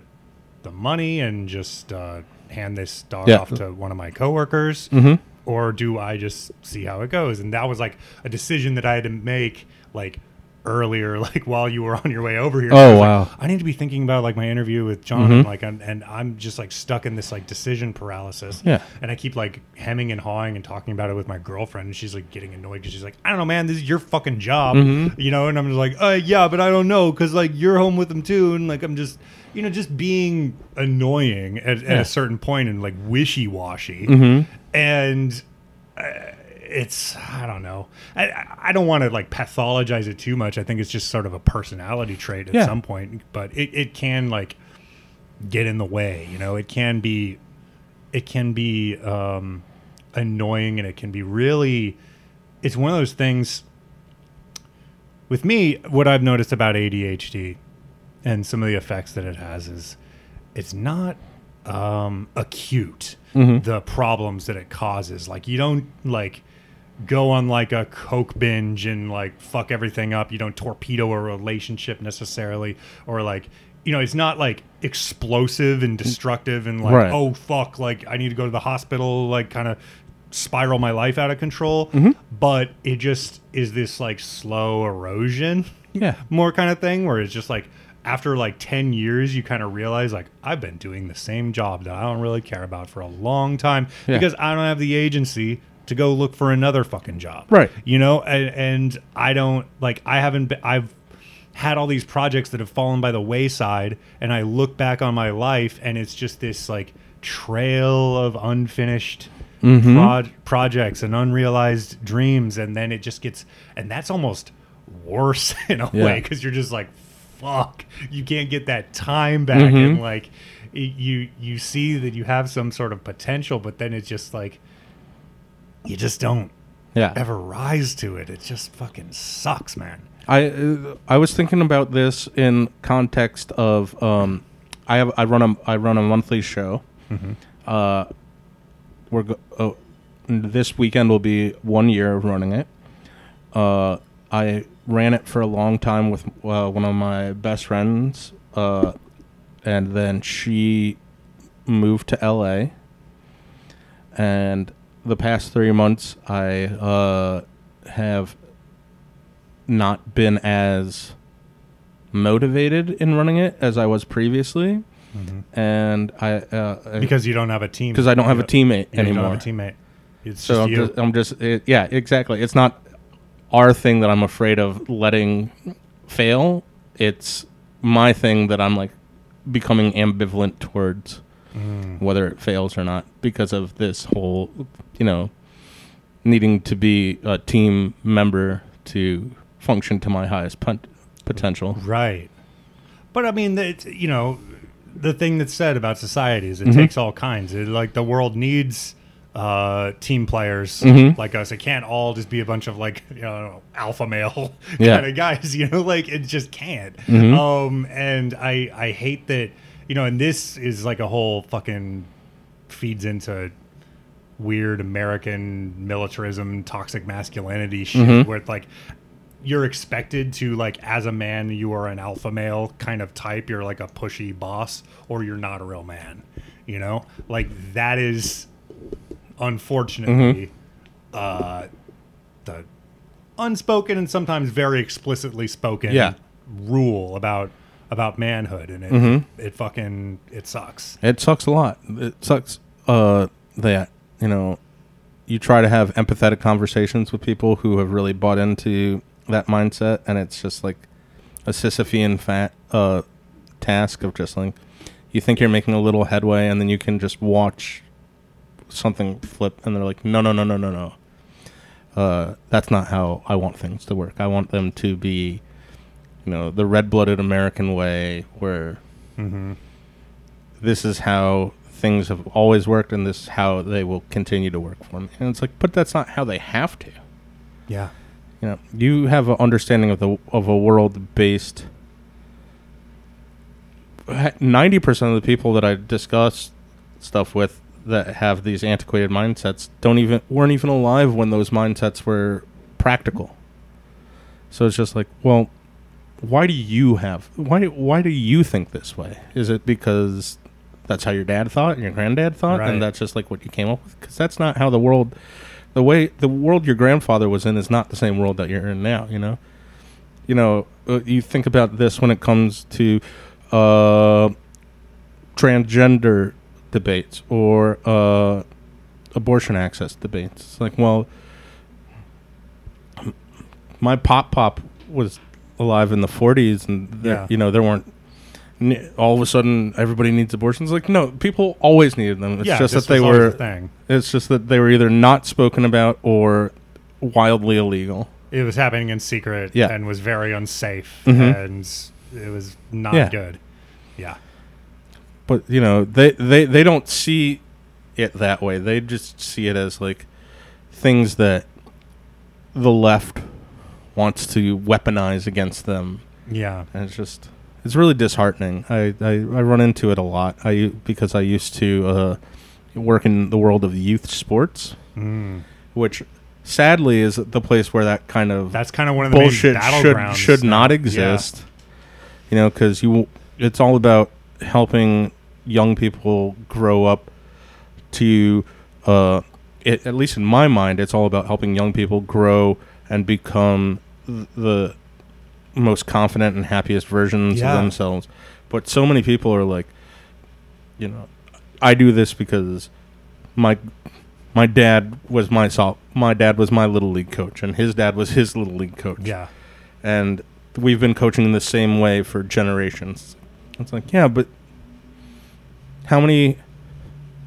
the money and just uh, hand this dog Yeah. off to one of my coworkers, hmm or do I just see how it goes? And that was like a decision that I had to make like earlier, like while you were on your way over here. Oh, I was like, wow. I need to be thinking about like my interview with John, Mhm. and like, and, and I'm just like stuck in this like decision paralysis. Yeah. And I keep like hemming and hawing and talking about it with my girlfriend, and she's like getting annoyed because she's like, I don't know, man, this is your fucking job, Mhm. you know. And I'm just like, uh, yeah, but I don't know because like you're home with them too, and like I'm just, you know, just being annoying at, at a certain point and like wishy washy hmm and uh, it's I don't know. I I don't want to like pathologize it too much. I think it's just sort of a personality trait at Yeah. some point, but it, it can like get in the way. You know, it can be it can be um, annoying, and it can be really. It's one of those things. With me, what I've noticed about ADHD and some of the effects that it has is it's not um, acute Mhm. the problems that it causes. Like you don't like go on like a coke binge and like fuck everything up. You don't torpedo a relationship necessarily, or like you know, it's not like explosive and destructive and like Right. oh fuck, like I need to go to the hospital, like kind of spiral my life out of control. Mm-hmm. But it just is this like slow erosion Yeah. more kind of thing where it's just like after like 10 years you kind of realize like i've been doing the same job that i don't really care about for a long time Yeah. because i don't have the agency to go look for another fucking job Right. you know and, and i don't like i haven't been i've had all these projects that have fallen by the wayside, and I look back on my life, and it's just this like trail of unfinished mm-hmm. prod- projects and unrealized dreams, and then it just gets, and that's almost worse in a Yeah. way because you're just like, fuck, you can't get that time back, and like y- you you see that you have some sort of potential, but then it's just like you just don't Yeah. ever rise to it. It just fucking sucks, man. I I was thinking about this in context of um, I have I run a I run a monthly show. Uh, we're go- oh, this weekend will be one year of running it. Uh, I ran it for a long time with uh, one of my best friends, uh, and then she moved to L.A. And the past three months, I uh, have not been as motivated in running it as I was previously, and I uh, Because you don't have a team. because I don't have a teammate You anymore. don't have a teammate. It's so just I'm you. just, I'm just it, yeah, exactly. It's not our thing that I'm afraid of letting fail. It's my thing that I'm like becoming ambivalent towards Mm. whether it fails or not because of this whole, you know, needing to be a team member to function to my highest potential. Right. But I mean, that you know, the thing that's said about society is it Mm-hmm. takes all kinds. It, like the world needs uh, team players Mhm. like us. It can't all just be a bunch of like you know alpha male Yeah. kind of guys. You know, like it just can't. Mhm. Um, and I I hate that. You know, and this is like a whole fucking feeds into weird American militarism, toxic masculinity shit, Mhm. where it's like you're expected to like as a man you are an alpha male kind of type you're like a pushy boss or you're not a real man you know like that is unfortunately uh the unspoken and sometimes very explicitly spoken Yeah. rule about about manhood and it Mhm. it fucking it sucks It sucks a lot. It sucks uh, that you know you try to have empathetic conversations with people who have really bought into that mindset, and it's just like a Sisyphean fat uh, task of just like you think you're making a little headway, and then you can just watch something flip, and they're like, no, no, no, no, no, no. Uh, that's not how I want things to work. I want them to be, you know, the red-blooded American way, where mm-hmm. this is how things have always worked and this is how they will continue to work for me. And it's like, but that's not how they have to. yeah You know, you have an understanding of the of a world based. Ninety percent of the people that I discuss stuff with that have these antiquated mindsets don't even weren't even alive when those mindsets were practical. So it's just like, well, why do you have why why do you think this way? Is it because that's how your dad thought and your granddad thought, Right. and that's just like what you came up with? Because that's not how the world, the way the world your grandfather was in is not the same world that you're in now. You know, you know, uh, you think about this when it comes to uh, transgender debates or uh, abortion access debates. It's like, well, my pop pop was alive in the 40s, and there, Yeah. you know there weren't. All of a sudden, everybody needs abortions. Like, no, people always needed them. It's yeah just that they were. the thing It's just that they were either not spoken about or wildly illegal. it was happening in secret Yeah. and was very unsafe Mhm. and it was not Yeah. good yeah But you know, they they they don't see it that way. They just see it as like things that the left wants to weaponize against them, yeah and it's just it's really disheartening. I I, I run into it a lot. I because I used to uh, work in the world of youth sports, mm. which sadly is the place where that kind of that's kind of one of the bullshit should should not Yeah. exist. You know, because you it's all about helping young people grow up to, uh, it, at least in my mind, it's all about helping young people grow and become th- the most confident and happiest versions Yeah. of themselves. But so many people are like, you know, I do this because my my dad was my sol- my dad was my little league coach and his dad was his little league coach yeah and we've been coaching in the same way for generations. It's like, yeah, but how many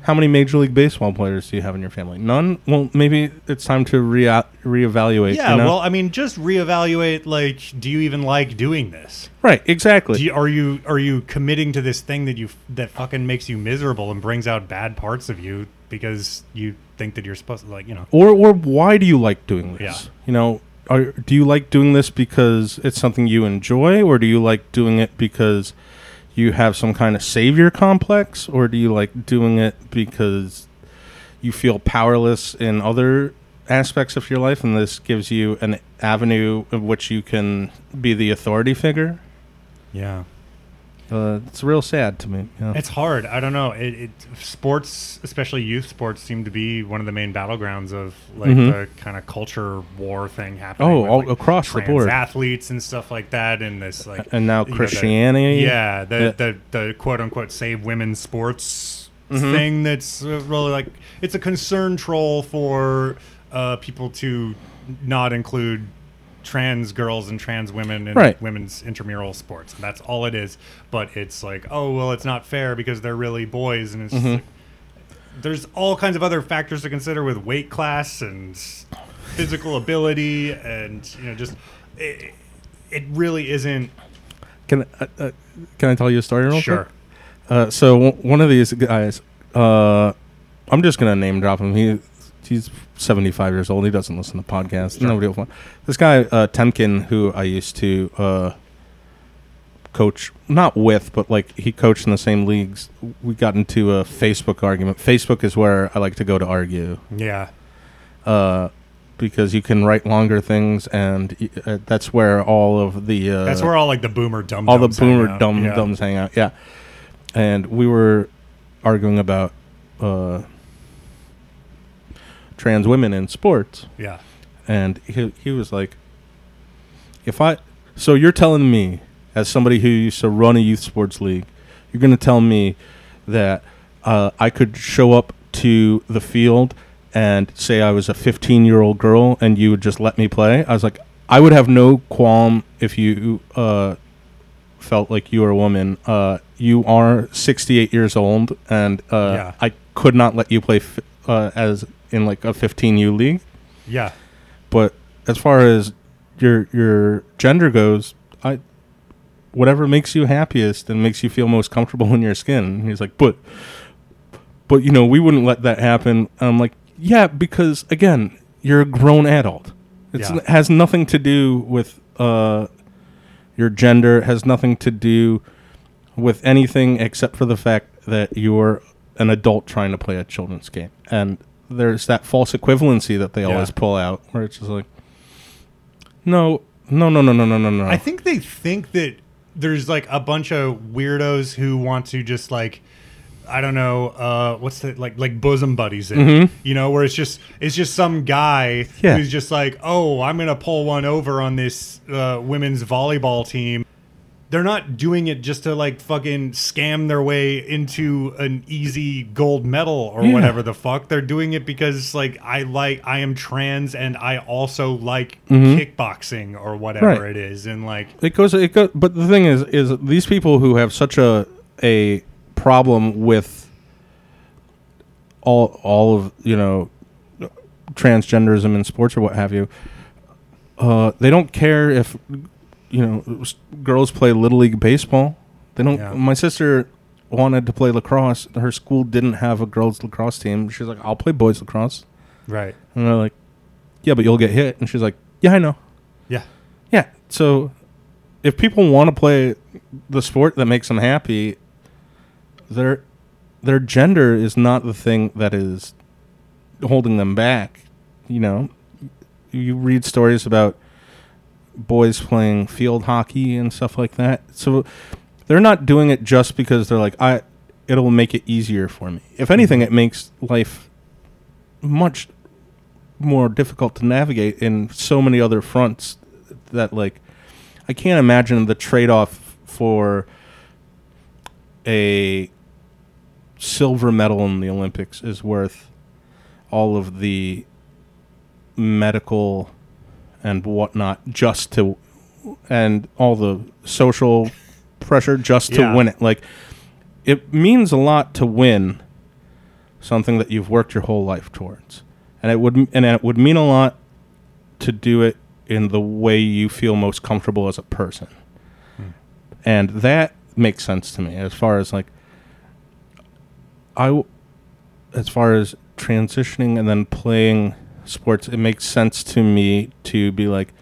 how many Major League Baseball players do you have in your family? None. Well, maybe it's time to re reevaluate. Yeah, you know? well, I mean, just reevaluate. Like, do you even like doing this? right, exactly. You, are you are you committing to this thing that you that fucking makes you miserable and brings out bad parts of you because you think that you're supposed to like you know? or or why do you like doing this? Yeah. You know, are, do you like doing this because it's something you enjoy, or do you like doing it because you have some kind of savior complex, or do you like doing it because you feel powerless in other aspects of your life, and this gives you an avenue of which you can be the authority figure? Yeah, Uh, it's real sad to me. Yeah. it's hard. I don't know. It, it sports, especially youth sports, seem to be one of the main battlegrounds of like Mhm. the kind of culture war thing happening. Oh, with, all like, across the board. athletes and stuff like that, and this like and now you know, the- Christianity. Yeah, the, Yeah. the the quote unquote save women's sports Mhm. thing that's uh, really like it's a concern troll for uh, people to not include trans girls and trans women in Right. women's intramural sports. That's all it is. But it's like, oh well, it's not fair because they're really boys, and it's just Mhm. like, there's all kinds of other factors to consider with weight class and physical ability, and you know, just it, it really isn't Can uh, uh, can I tell you a story real sure. quick? Uh, so w- one of these guys, uh, I'm just gonna name drop him. He he's 75 years old. He doesn't listen to podcasts. Sure. Nobody will. Find. This guy uh, Temkin, who I used to uh, coach, not with, but like he coached in the same leagues. We got into a Facebook argument. Facebook is where I like to go to argue. Yeah. Uh, because you can write longer things, and uh, that's where all of the uh, That's where all like the boomer dumb all the boomer dumb Yeah. dumbs hang out. Yeah, and we were arguing about uh, trans women in sports, Yeah. and he he was like, "If I so you're telling me as somebody who used to run a youth sports league, you're going to tell me that uh, I could show up to the field." And say I was a 15 year old girl, and you would just let me play. I was like, I would have no qualm if you uh, felt like you were a woman. Uh, you are 68 years old, and uh, Yeah. I could not let you play f- uh, as in like a 15U league. Yeah. But as far as your your gender goes, I whatever makes you happiest and makes you feel most comfortable in your skin. And he's like, but but you know, we wouldn't let that happen. And I'm like, yeah, because again, you're a grown adult. Yeah. It has nothing to do with uh, your gender. It has nothing to do with anything except for the fact that you're an adult trying to play a children's game. And there's that false equivalency that they Yeah. always pull out, where it's just like, no, no, no, no, no, no, no, no. I think they think that there's like a bunch of weirdos who want to just like I don't know, uh, what's the like like bosom buddies, it, you know, where it's just it's just some guy Mm-hmm. Yeah. who's just like, oh, I'm gonna pull one over on this uh, women's volleyball team. They're not doing it just to like fucking scam their way into an easy gold medal or Yeah. whatever the fuck. They're doing it because like I like I am trans and I also like kickboxing or whatever Mm-hmm. Right. it is, and like It goes. It goes. But the thing is, is these people who have such a a problem with all all of you know transgenderism in sports or what have you. Uh, they don't care if you know girls play little league baseball. They don't. Yeah. My sister wanted to play lacrosse. Her school didn't have a girls lacrosse team. She's like, "I'll play boys lacrosse," right, and they're like, "Yeah, but you'll get hit." And she's like, "Yeah, I know." yeah, Yeah. So if people want to play the sport that makes them happy, their their gender is not the thing that is holding them back. You know, you read stories about boys playing field hockey and stuff like that. So they're not doing it just because they're like I it'll make it easier for me. If mm-hmm. anything it makes life much more difficult to navigate in so many other fronts that like I can't imagine the trade-off for a silver medal in the Olympics is worth all of the medical and whatnot just to and all the social pressure just to Yeah. win it. Like it means a lot to win something that you've worked your whole life towards. And it would and it would mean a lot to do it in the way you feel most comfortable as a person. Hmm. And that makes sense to me as far as like I w- as far as transitioning and then playing sports, it makes sense to me to be like,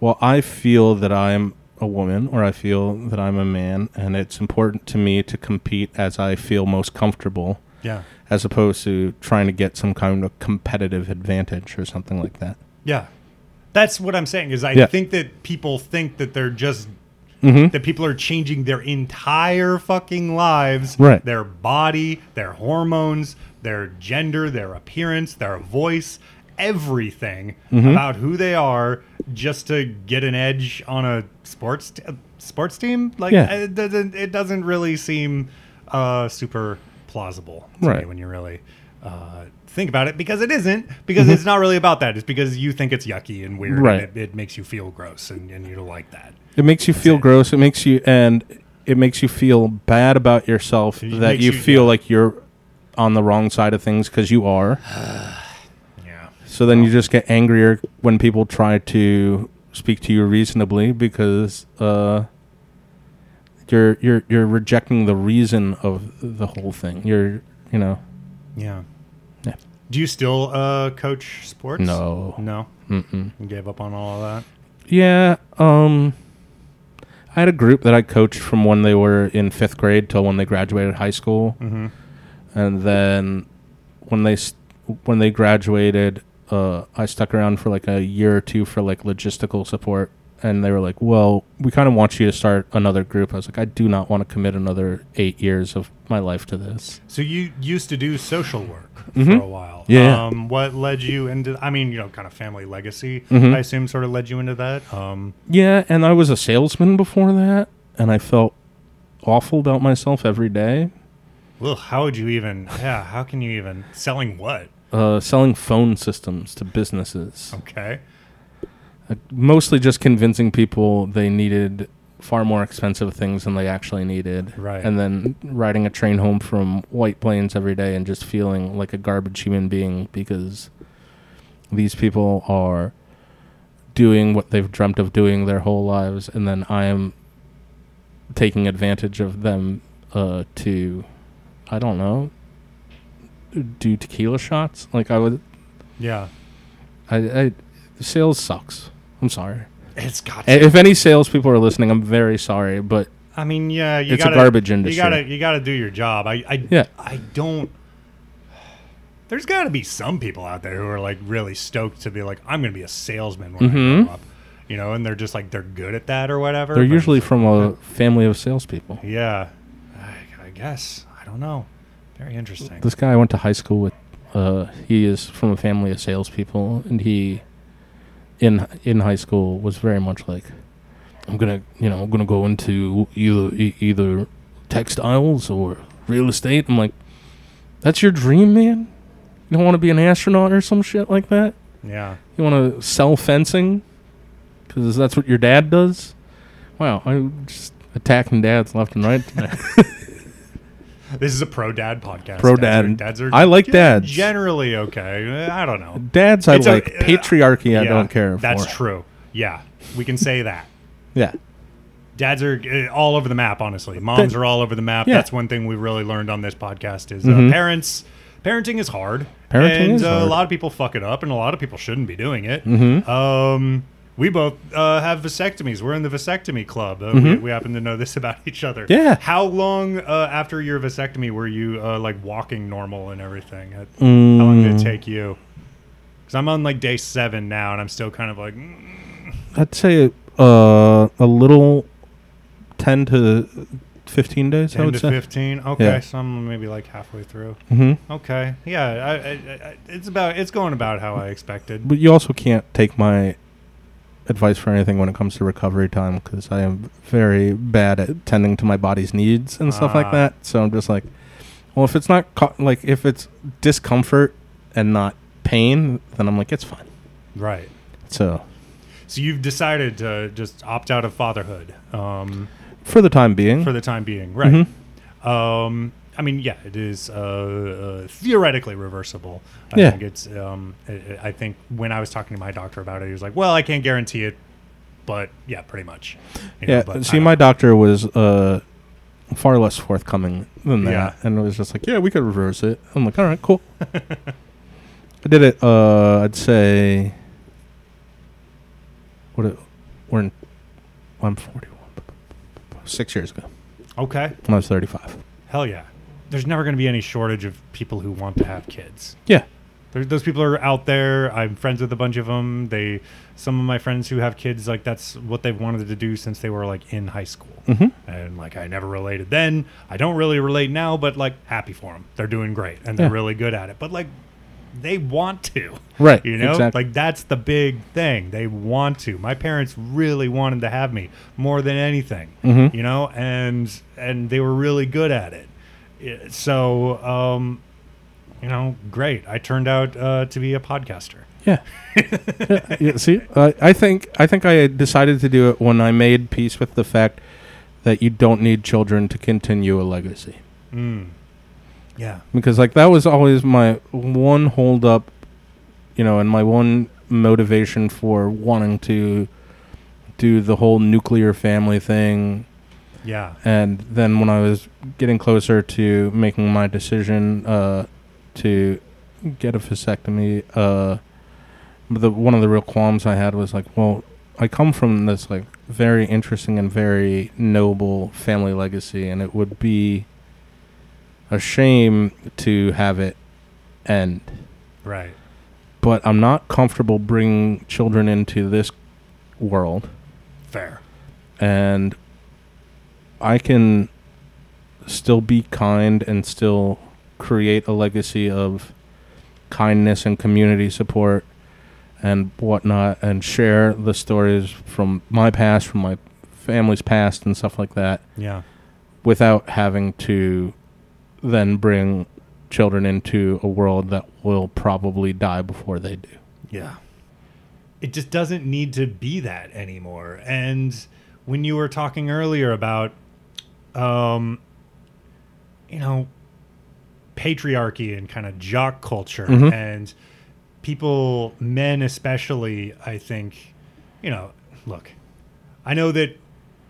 well, I feel that I'm a woman or I feel that I'm a man, and it's important to me to compete as I feel most comfortable, Yeah. as opposed to trying to get some kind of competitive advantage or something like that. Yeah. That's what I'm saying is I Yeah. think that people think that they're just Mm-hmm. that people are changing their entire fucking lives, Right. their body, their hormones, their gender, their appearance, their voice, everything Mm-hmm. about who they are just to get an edge on a sports t- sports team. Like Yeah. it doesn't it doesn't really seem uh, super plausible to me Right. when you really uh, think about it because it isn't because it's not really about that. It's because you think it's yucky and weird Mm-hmm. Right. and it, it makes you feel gross and, and you don't like that. It makes you feel it. gross. It makes you and it makes you feel bad about yourself It that you you- feel yeah. like you're on the wrong side of things because you are. So then you just get angrier when people try to speak to you reasonably because uh, you're you're you're rejecting the reason of the whole thing. You're you know Yeah. Yeah. Do you still uh, coach sports? no No. Mm-mm. You gave up on all of that. yeah um I had a group that I coached from when they were in fifth grade till when they graduated high school. Mm-hmm. and then when they s- when they graduated, uh, I stuck around for like a year or two for like logistical support, and they were like, "Well, we kind of want you to start another group." I was like, "I do not want to commit another eight years of my life to this." So you used to do social work Mhm. for a while. Yeah. Um, what led you into? I mean, you know, kind of family legacy. Mhm. I assume sort of led you into that. Um, Yeah, and I was a salesman before that, and I felt awful about myself every day. Well, how would you even? Yeah. How can you even selling what? Uh, selling phone systems to businesses, Okay. Uh, mostly just convincing people they needed far more expensive things than they actually needed. Right. And then riding a train home from White Plains every day and just feeling like a garbage human being because these people are doing what they've dreamt of doing their whole lives, and then I am taking advantage of them uh, to, I don't know, do tequila shots. Like I would, Yeah. I, I sales sucks. I'm sorry. It's got. And If any salespeople are listening, I'm very sorry, but I mean, yeah, you It's a gotta, garbage industry. You gotta, you gotta do your job. I, I, Yeah. I don't. There's got to be some people out there who are like really stoked to be like, I'm gonna be a salesman when I Mhm. grow up, you know, and they're just like they're good at that or whatever. they're usually from a family of salespeople. yeah, I, I guess I don't know. Very interesting. This guy I went to high school with, uh, he is from a family of salespeople, and he, in in high school, was very much like, I'm gonna, you know, I'm gonna go into either e- either textiles or real estate. I'm like, that's your dream, man. You don't want to be an astronaut or some shit like that. yeah, You want to sell fencing because that's what your dad does. Wow, I'm just attacking dads left and right today. this is a pro dad podcast. Pro Dads dad. are- Dads are. I like dads. Generally okay. I don't know. Dads, I It's a- like. uh, Patriarchy, I Yeah, don't care That's for. true. Yeah, we can say that. Yeah. dads are uh, all over the map honestly moms That- are all over the map Yeah. that's one thing we really learned on this podcast is uh, parents parenting is hard Parenting and is uh, hard. a lot of people fuck it up and a lot of people shouldn't be doing it Mhm. um we both uh, have vasectomies. We're in the vasectomy club. Uh, we, Mhm. we happen to know this about each other. Yeah. How long uh, after your vasectomy were you uh, like walking normal and everything? How how long did it Mm, take you? Because I'm on like day seven now, and I'm still kind of like, mm, I'd say uh, a little, ten to fifteen days. I 10 would to say. 15 okay Yeah. so i'm maybe like halfway through hmm okay yeah I, I, I, it's about it's going about how i expected But you also can't take my advice for anything when it comes to recovery time because I am very bad at tending to my body's needs and stuff Ah. like that. So I'm just like, well, if it's not co- like if it's discomfort and not pain, then I'm like it's fine. right So So you've decided to just opt out of fatherhood um, For the time being. for the time being, right? Um, I mean, yeah, it is uh, uh, theoretically reversible. I Yeah. think it's. Um, I, I think when I was talking to my doctor about it, he was like, "Well, I can't guarantee it, but yeah, pretty much." You know, yeah. but See, my doctor was uh, far less forthcoming than that, Yeah. and it was just like, yeah, we could reverse it. I'm like, all right, cool. I did it. Uh, I'd say. What? It, we're in. I'm 41. Six years ago, Okay, when I was 35. hell yeah. There's never going to be any shortage of people who want to have kids. Yeah. There, those people are out there. I'm friends with a bunch of them. They, some of my friends who have kids, like that's what they've wanted to do since they were like in high school. Mm-hmm. And like I never related then. I don't really relate now, but like happy for them. They're doing great and they're Yeah. really good at it. But like they want to, Right. you know, Exactly. like that's the big thing. They want to. My parents really wanted to have me more than anything, Mhm. you know, and and they were really good at it. So, um, you know, great. I turned out uh, to be a podcaster. Yeah. yeah, yeah, see, I I think I think I decided to do it when I made peace with the fact that you don't need children to continue a legacy. Mm. Yeah. Because like that was always my one hold up, you know, and my one motivation for wanting to do the whole nuclear family thing. Yeah. And then when I was getting closer to making my decision uh, to get a vasectomy, uh, the one of the real qualms I had was like, well, I come from this like very interesting and very noble family legacy, and it would be a shame to have it end. Right. But I'm not comfortable bringing children into this world Fair. and I can still be kind and still create a legacy of kindness and community support and whatnot and share the stories from my past, from my family's past and stuff like that Yeah. without having to then bring children into a world that will probably die before they do. Yeah. It just doesn't need to be that anymore. And when you were talking earlier about, um, you know, patriarchy and kind of jock culture Mhm. and people, men especially, I think, you know, look, I know that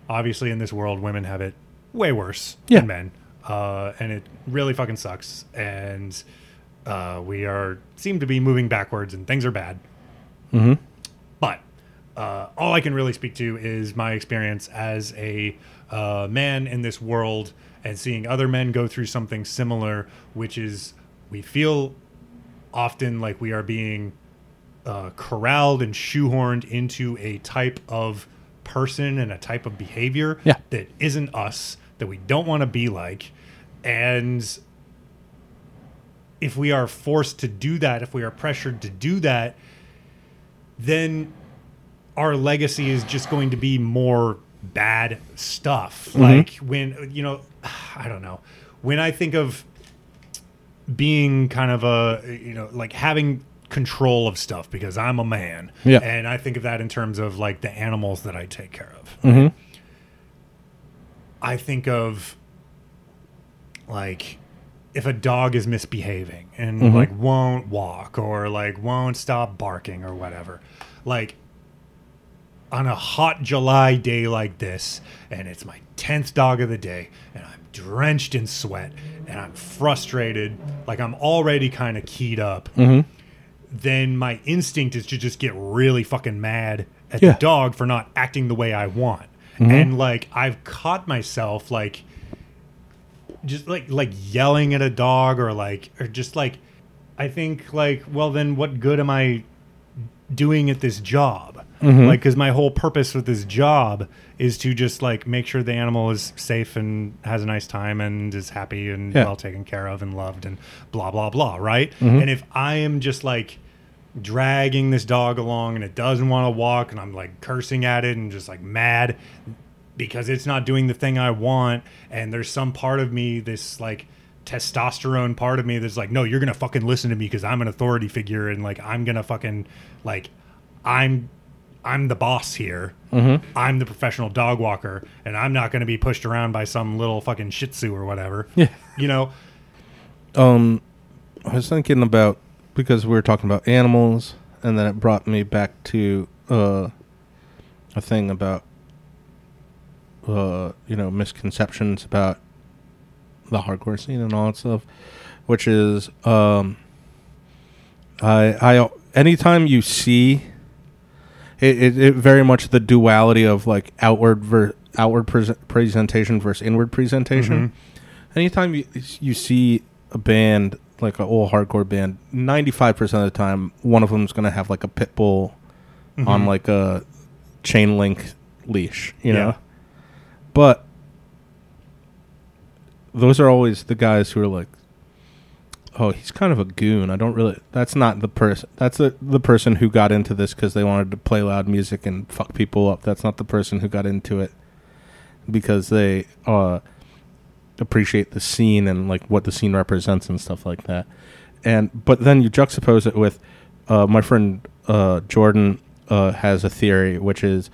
obviously in this world, women have it way worse Yeah. than men. Uh, and it really fucking sucks. And uh, we are seem to be moving backwards and things are bad. Mm-hmm. But uh, all I can really speak to is my experience as a uh, man in this world and seeing other men go through something similar, which is we feel often like we are being uh, corralled and shoehorned into a type of person and a type of behavior Yeah. that isn't us, that we don't want to be like. And if we are forced to do that, if we are pressured to do that, then our legacy is just going to be more bad stuff. Like when you know, I don't know. When I think of being kind of a you know like having control of stuff because I'm a man, Yeah. and I think of that in terms of like the animals that I take care of. Mm-hmm. I think of like if a dog is misbehaving and Mhm. like won't walk or like won't stop barking or whatever. Like on a hot July day like this, and it's my 10th dog of the day, and I'm drenched in sweat and I'm frustrated, like I'm already kind of keyed up, Mm-hmm. then my instinct is to just get really fucking mad at Yeah. the dog for not acting the way I want. Mhm. And like I've caught myself like just like like yelling at a dog or like or just like I think like well then what good am I doing at this job? Mhm. Like cuz my whole purpose with this job is to just like make sure the animal is safe and has a nice time and is happy and Yeah. well taken care of and loved and blah blah blah, right? Mhm. And if I am just like dragging this dog along and it doesn't want to walk and I'm like cursing at it and just like mad because it's not doing the thing I want and there's some part of me this like testosterone part of me that's like no you're going to fucking listen to me cuz I'm an authority figure and like I'm going to fucking like I'm I'm the boss here. Mm-hmm. I'm the professional dog walker, and I'm not going to be pushed around by some little fucking Shih Tzu or whatever. Yeah. You know, Um, I was thinking about because we were talking about animals, and then it brought me back to uh, a thing about uh, you know misconceptions about the hardcore scene and all that stuff, which is um, I I anytime you see it, it, it very much the duality of like outward ver- outward pres presentation versus inward presentation. Mm-hmm. Anytime you you see a band like an old hardcore band, ninety five percent of the time, one of them is gonna have like a pit bull mm-hmm. on like a chain link leash, you know. But those are always the guys who are like, "Oh, he's kind of a goon." I don't really. That's not the person. That's the the person who got into this because they wanted to play loud music and fuck people up. That's not the person who got into it because they uh, appreciate the scene and like what the scene represents and stuff like that. And but then you juxtapose it with uh, my friend uh, Jordan uh, has a theory, which is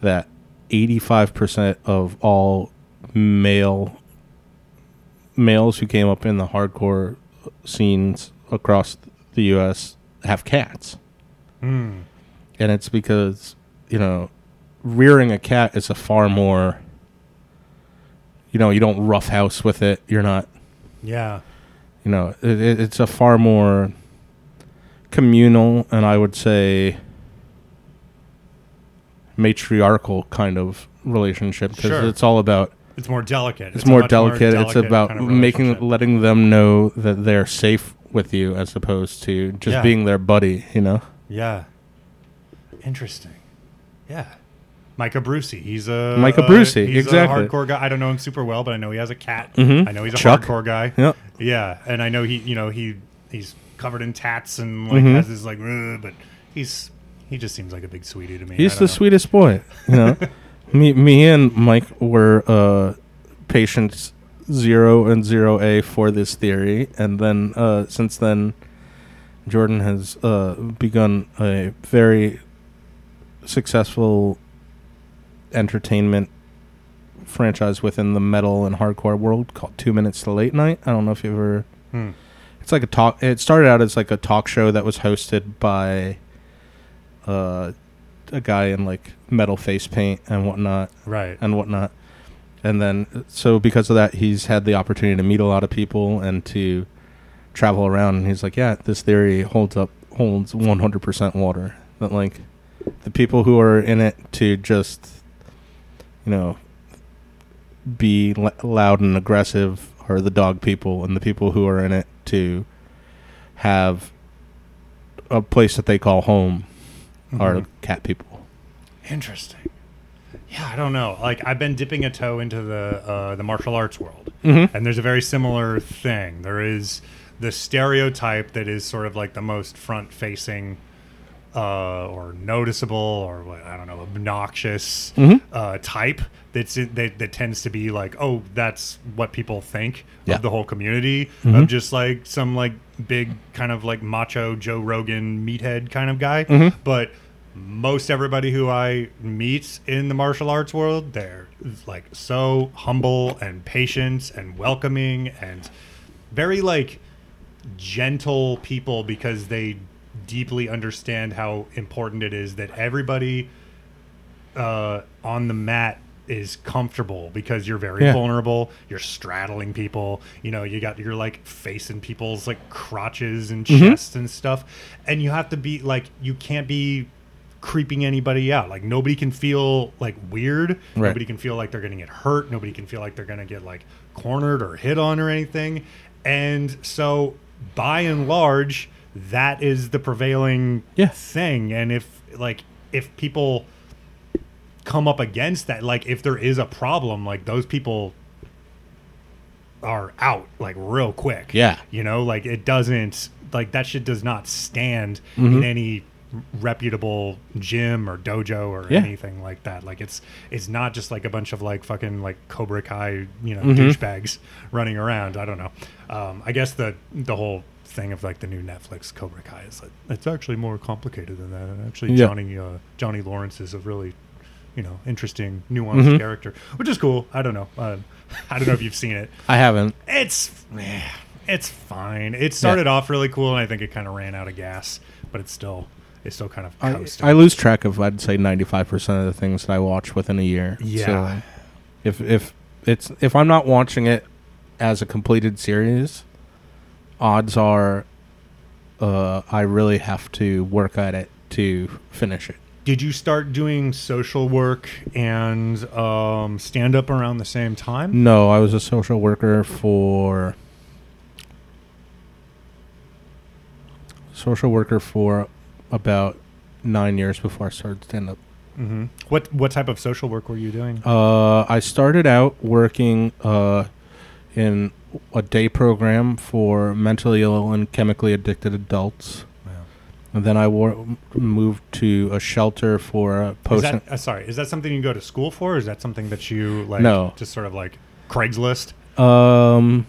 that eighty five percent of all male males who came up in the hardcore scenes across the U.S. have cats, Hmm. and it's because you know rearing a cat is a far more you know you don't roughhouse with it. You're not yeah, you know it, it, it's a far more communal and I would say matriarchal kind of relationship because Sure. it's all about it's more delicate. it's, a more much delicate. It's about kind of making letting them know that they're safe with you as opposed to just Yeah. being their buddy. You know. Yeah. Interesting. Yeah. Micah Brucey. He's a Micah Brucey, he's exactly. a hardcore guy. I don't know him super well, but I know he has a cat. Mhm. I know he's a Chuck. hardcore guy. Yep. Yeah, and I know he, you know, he he's covered in tats and like Mhm. has his like, but he's he just seems like a big sweetie to me. He's the know. sweetest boy. You know, me, me and Mike were uh, patients zero and zero A for this theory, and then uh, since then, Jordan has uh, begun a very successful entertainment franchise within the metal and hardcore world called Two Minutes to Late Night. I don't know if you ever. Hmm. It's like a talk. It started out as like a talk show that was hosted by uh, a guy in like metal face paint and whatnot Right. and whatnot. And then, so because of that, he's had the opportunity to meet a lot of people and to travel around. And he's like, "Yeah, this theory holds up, holds one hundred percent water. That like the people who are in it to just, you know, be l- loud and aggressive are the dog people, and the people who are in it to have a place that they call home are Mhm. cat people." Interesting. Yeah, I don't know. Like I've been dipping a toe into the uh, the martial arts world, Mm-hmm. and there's a very similar thing. There is the stereotype that is sort of like the most front facing uh, or noticeable or what I don't know obnoxious Mhm. uh, type that's that that tends to be like oh that's what people think Yeah. of the whole community Mhm. of just like some like big kind of like macho Joe Rogan meathead kind of guy Mhm. but most everybody who I meet in the martial arts world, they're like so humble and patient and welcoming and very like gentle people because they deeply understand how important it is that everybody uh, on the mat is comfortable because you're very Yeah. vulnerable. You're straddling people. You know, you got you're like facing people's like crotches and Mhm. chests and stuff, and you have to be like you can't be creeping anybody out. Like nobody can feel like weird. Right. Nobody can feel like they're going to get hurt. Nobody can feel like they're going to get like cornered or hit on or anything. And so, by and large, that is the prevailing Yeah. thing. And if like if people come up against that, like if there is a problem, like those people are out like real quick. Yeah. You know, like it doesn't like that shit does not stand Mhm. in any reputable gym or dojo or Yeah. anything like that. Like it's it's not just like a bunch of like fucking like Cobra Kai, you know, Mhm. douchebags running around. I don't know. Um, I guess the the whole thing of like the new Netflix Cobra Kai is like it's actually more complicated than that. And actually, Yeah. Johnny uh, Johnny Lawrence is a really you know interesting, nuanced Mhm. character, which is cool. I don't know. Uh, I don't know if you've seen it. I haven't. It's it's fine. It started off really cool, and I think it kind of ran out of gas, but it's still it's still kind of I. I lose track of I'd say ninety five percent of the things that I watch within a year. Yeah. So if if it's if I'm not watching it as a completed series, odds are uh, I really have to work at it to finish it. Did you start doing social work and um, stand up around the same time? No, I was a social worker for social worker for about nine years before I started stand up. hmm What what type of social work were you doing? Uh, I started out working uh, in a day program for mentally ill and chemically addicted adults. And then I wor- moved to a shelter for Is post. that, uh, sorry, is that something you go to school for? Or is that something that you like? No. just sort of like Craigslist. Um,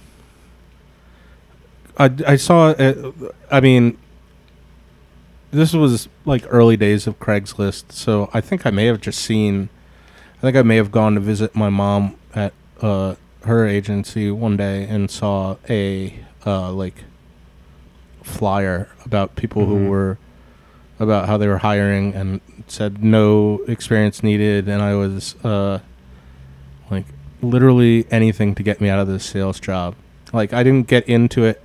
I, I saw. Uh, I mean, this was like early days of Craigslist, so I think I may have just seen. I think I may have gone to visit my mom at uh, her agency one day and saw a uh, like flyer about people Mhm. who were about how they were hiring and said no experience needed, and I was uh, like literally anything to get me out of this sales job. Like I didn't get into it.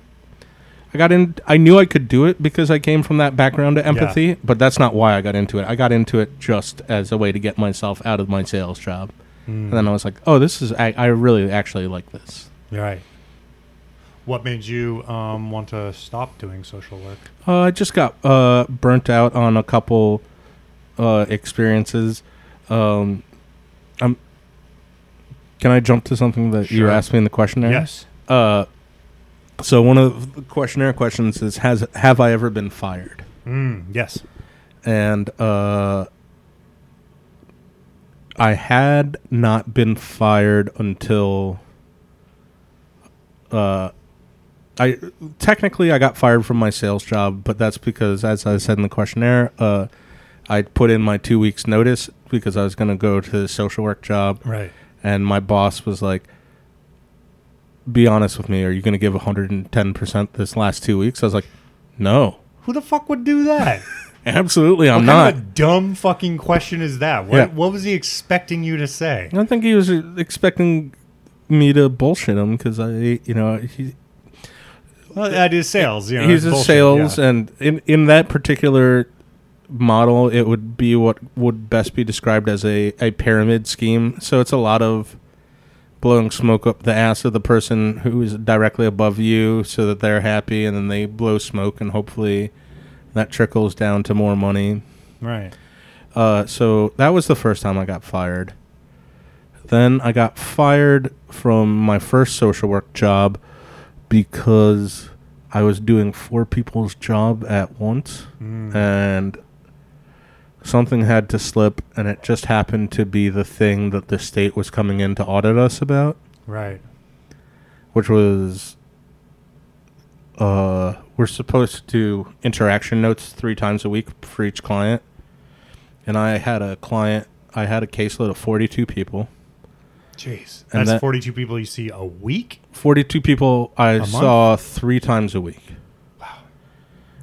I got in. I knew I could do it because I came from that background of empathy, but that's not why I got into it. I got into it just as a way to get myself out of my sales job. And then I was like, "Oh, this is. I, I really actually like this." Right. What made you um, want to stop doing social work? Uh, I just got uh, burnt out on a couple uh, experiences. Um, I'm. Can I jump to something that you asked me in the questionnaire? Yes. Uh, so one of the questionnaire questions is has have I ever been fired? Mm, yes. And uh, I had not been fired until uh, I technically I got fired from my sales job, but that's because, as I said in the questionnaire, uh, I put in my two weeks notice because I was going to go to the social work job, Right. and my boss was like, "Be honest with me. Are you going to give 110 percent this last two weeks?" I was like, "No, Who the fuck would do that? absolutely, I'm what not." kind of a dumb fucking question is that? What, Yeah. what was he expecting you to say? I think he was expecting me to bullshit him because I, you know, he, Well, that is sales. You know, he's bullshit, sales, yeah. and in in that particular model, it would be what would best be described as a a pyramid scheme. So it's a lot of blowing smoke up the ass of the person who is directly above you, so that they're happy, and then they blow smoke, and hopefully that trickles down to more money. right. Uh, so that was the first time I got fired. Then I got fired from my first social work job because I was doing four people's job at once Mm. and something had to slip and it just happened to be the thing that the state was coming in to audit us about Right. which was uh we're supposed to do interaction notes three times a week for each client and i had a client i had a caseload of 42 people Jeez. And That's that- 42 people you see a week? 42 people i saw three times a week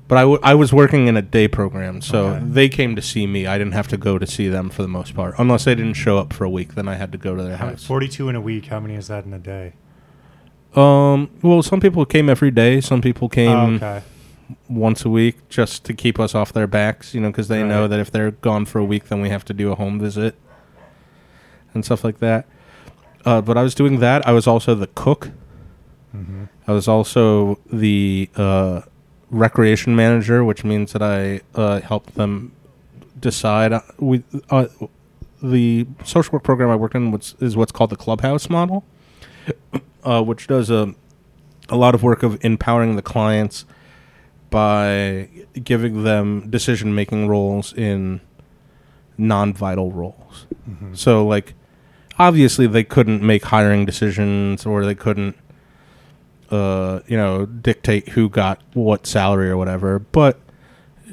but I, w- I was working in a day program so Okay. they came to see me i didn't have to go to see them for the most part unless they didn't show up for a week then i had to go to their How- house 42 in a week. How many is that in a day? um well some people came every day some people came Oh, okay. once a week just to keep us off their backs, you know, because they know that if they're gone for a week, then we have to do a home visit and stuff like that. Uh, but I was doing that. I was also the cook. hmm I was also the uh, recreation manager, which means that I uh, helped them decide. Uh, we, uh, the social work program I worked in was, is what's called the clubhouse model, uh, which does a, a lot of work of empowering the clients by giving them decision making roles in non vital roles. hmm So like obviously they couldn't make hiring decisions or they couldn't uh, you know, dictate who got what salary or whatever. But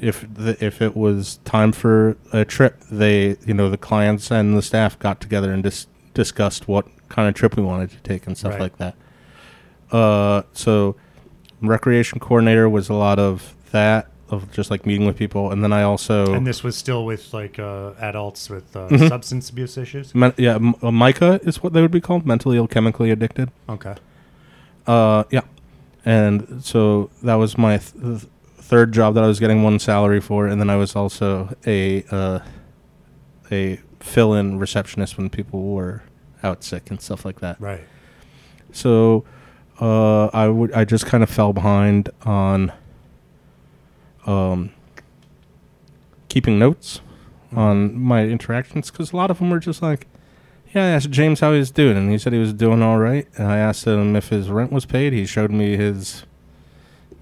if the, if it was time for a trip, they, you know, the clients and the staff got together and dis- discussed what kind of trip we wanted to take and stuff Right. like that. Uh, so recreation coordinator was a lot of that of just like meeting with people, and then I also And this was still with like uh, adults with uh, Mhm. substance abuse issues. Men- yeah, m- uh, MICA is what they would be called, mentally ill, chemically addicted. Okay. Uh, yeah, and so that was my th- th- third job that I was getting one salary for, and then I was also a uh, a fill-in receptionist when people were out sick and stuff like that. Right. So uh, I would I just kind of fell behind on um, keeping notes on my interactions because a lot of them were just like, yeah, I asked James how he was doing, and he said he was doing all right. And I asked him if his rent was paid. He showed me his,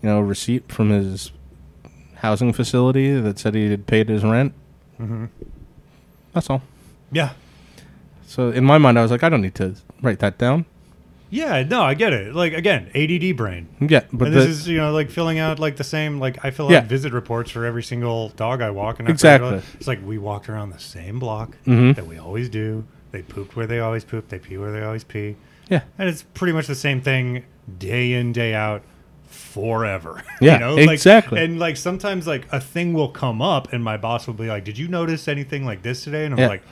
you know, receipt from his housing facility that said he had paid his rent. hmm That's all. Yeah. So in my mind, I was like, I don't need to write that down. Yeah. No, I get it. Like again, ADD brain. Yeah, but and this the- is you know like filling out like the same like I fill Yeah. out visit reports for every single dog I walk and I Exactly. it's like we walked around the same block Mhm. that we always do. They pooped where they always poop. They pee where they always pee. yeah. And it's pretty much the same thing day in day out forever. Yeah, you know? Like, exactly. and like sometimes like a thing will come up and my boss will be like, "Did you notice anything like this today?" And I'm Yeah. like,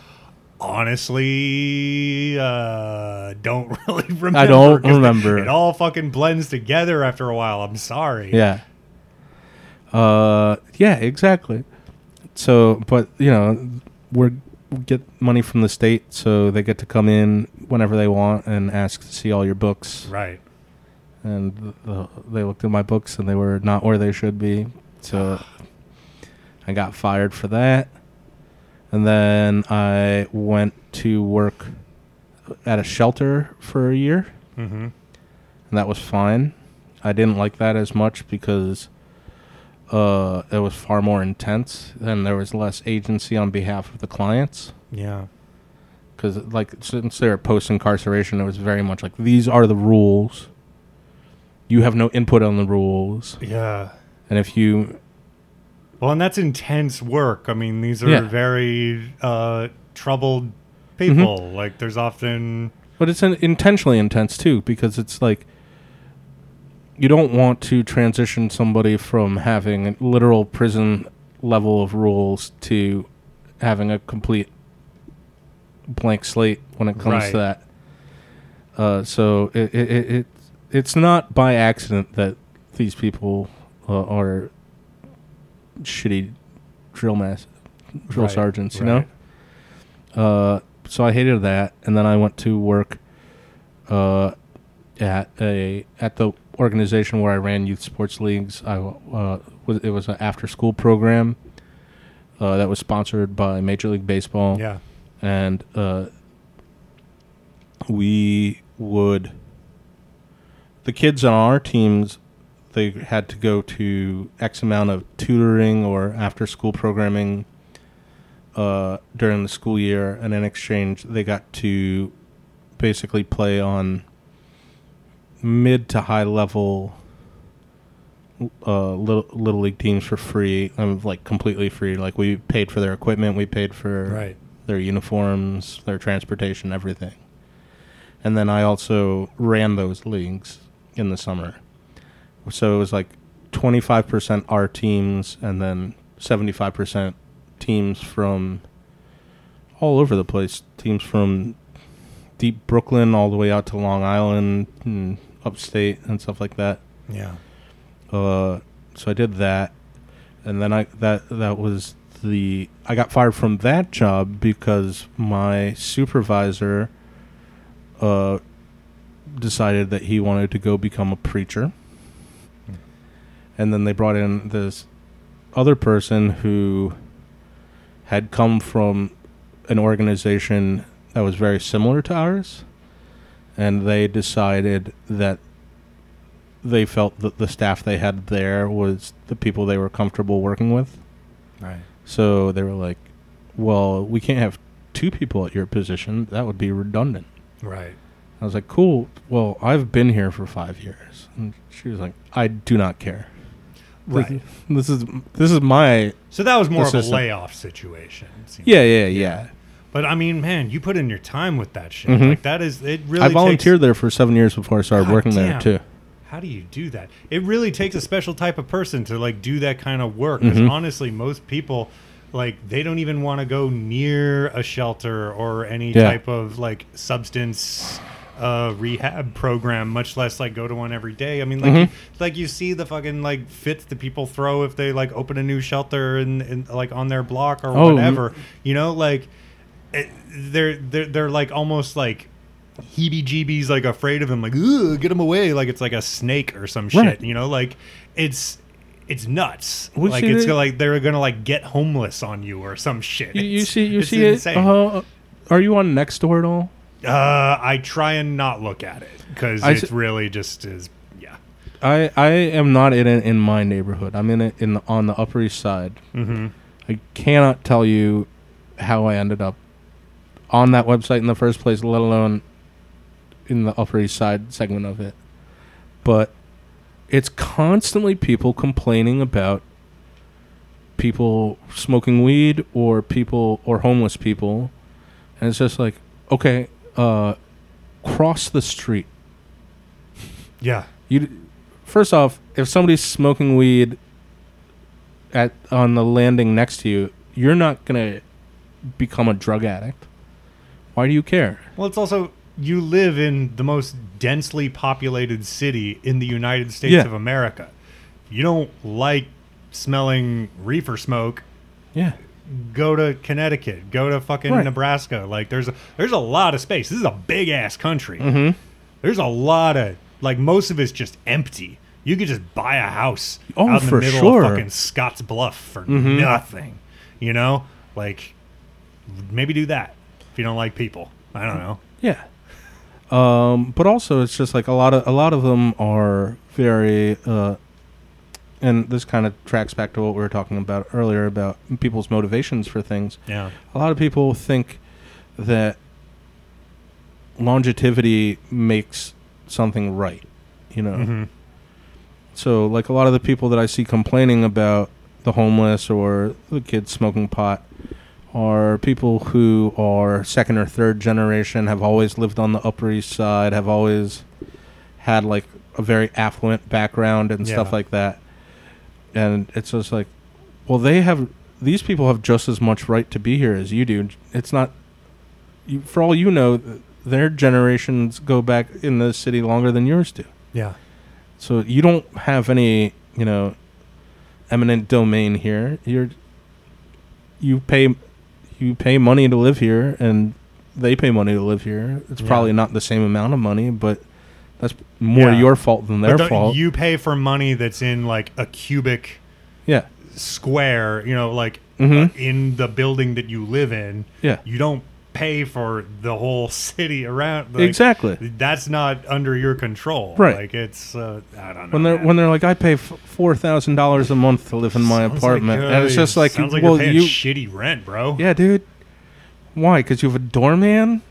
"Honestly, uh, don't really remember." I don't remember. It all fucking blends together after a while. I'm sorry. Yeah. Uh, yeah, exactly. So, but you know, we're we get money from the state, so they get to come in whenever they want and ask to see all your books. Right. And uh, they looked at my books and they were not where they should be, so I got fired for that. And then I went to work at a shelter for a year Mm-hmm. and that was fine. I didn't like that as much because uh, it was far more intense, and there was less agency on behalf of the clients. Yeah. Because, like, since they were post incarceration, it was very much like these are the rules. You have no input on the rules, Yeah. and if you, Well, and that's intense work. I mean, these are Yeah. very uh, troubled people. Like, there's often but it's intentionally intense too, because it's like you don't want to transition somebody from having a literal prison level of rules to having a complete blank slate when it comes Right. to that. Uh, so it, it, it, it it's not by accident that these people uh, are shitty drill mass drill Right, sergeants, you right. know. Uh, so I hated that, and then I went to work uh, at a at the organization where I ran youth sports leagues. I uh, was it was an after school program uh, that was sponsored by Major League Baseball Yeah. and uh, we would the kids on our teams they had to go to x amount of tutoring or after school programming uh, during the school year and in exchange they got to basically play on mid to high level uh, little, little league teams for free um, like completely free like we paid for their equipment we paid for Right. their uniforms, their transportation, everything. And then I also ran those leagues in the summer. So it was like 25% our teams and then 75% teams from all over the place. Teams from deep Brooklyn all the way out to Long Island and upstate and stuff like that. Yeah. Uh, so I did that, and then I that that was the I got fired from that job because my supervisor uh, decided that he wanted to go become a preacher, and then they brought in this other person who had come from an organization that was very similar to ours, and they decided that they felt that the staff they had there was the people they were comfortable working with. Right. So they were like, "Well, we can't have two people at your position. That would be redundant." Right. I was like, "Cool. Well, I've been here for five years." And she was like, "I do not care. Right. This is this is my So that was more The of a layoff situation. it seems yeah yeah yeah." But I mean, man, you put in your time with that shit. Mhm. Like that is it. Really I volunteered Takes, there for seven years before I started God working there too. how do you do that? It really takes a special type of person to like do that kind of work. Because Mhm. honestly, most people like they don't even want to go near a shelter or any Yeah. type of like substance uh, rehab program, much less like go to one every day. I mean, like Mhm. you, like you see the fucking like fits that people throw if they like open a new shelter and, and like on their block or Oh, whatever. You know, like it, they're they're they're like almost like heebie-jeebies like afraid of him like Ugh, get him away like it's like a snake or some shit Right. you know like it's it's nuts Well, like see, it's like they're gonna like get homeless on you or some shit You, you It's- see you it's see insane. it. Uh, are you on Nextdoor at all? uh i try and not look at it because I it's s- really just is yeah I I am not in it in my neighborhood. I'm in it in the, on the Upper East Side. mm-hmm I cannot tell you how I ended up on that website in the first place, let alone in the Upper East Side segment of it. But it's constantly people complaining about people smoking weed or people or homeless people. And it's just like, okay, uh, cross the street. yeah You first off, if somebody's smoking weed at on the landing next to you, you're not gonna become a drug addict. Why do you care? well it's also you live in the most densely populated city in the united states Yeah. of america you don't like smelling reefer smoke Yeah, go to Connecticut, go to fucking Right. Nebraska. Like there's a there's a lot of space. This is a big ass country. Mm-hmm. There's a lot of like most of it's just empty. You could just buy a house Oh, out in the for middle sure. of fucking Scotts Bluff for Mhm. nothing. You know? Like maybe do that if you don't like people. I don't know. yeah. Um, but also, it's just like a lot of a lot of them are very, uh, and this kind of tracks back to what we were talking about earlier about people's motivations for things. Yeah. a lot of people think that longevity makes something right you know hmm so like a lot of the people that i see complaining about the homeless or the kids smoking pot are people who are second or third generation have always lived on the upper east side have always had like a very affluent background and stuff like that and it's just like well they have these people have just as much right to be here as you do it's not you, for all you know their generations go back in the city longer than yours do Yeah. so you don't have any, you know, eminent domain here. You're you pay you pay money to live here and they pay money to live here. It's Yeah. probably not the same amount of money, but that's more Yeah. your fault than their fault. You pay for money that's in like a cubic yeah. square, you know, like Mhm. uh, in the building that you live in. Yeah. You don't pay for the whole city around. like, exactly. That's not under your control. Right. Like it's, uh, I don't know. When they're man. when they're like, I pay f- four thousand dollars a month to live in my Sounds apartment, like, and it's uh, just like, sounds like well, you, shitty rent, bro. yeah, dude. Why? Because you have a doorman.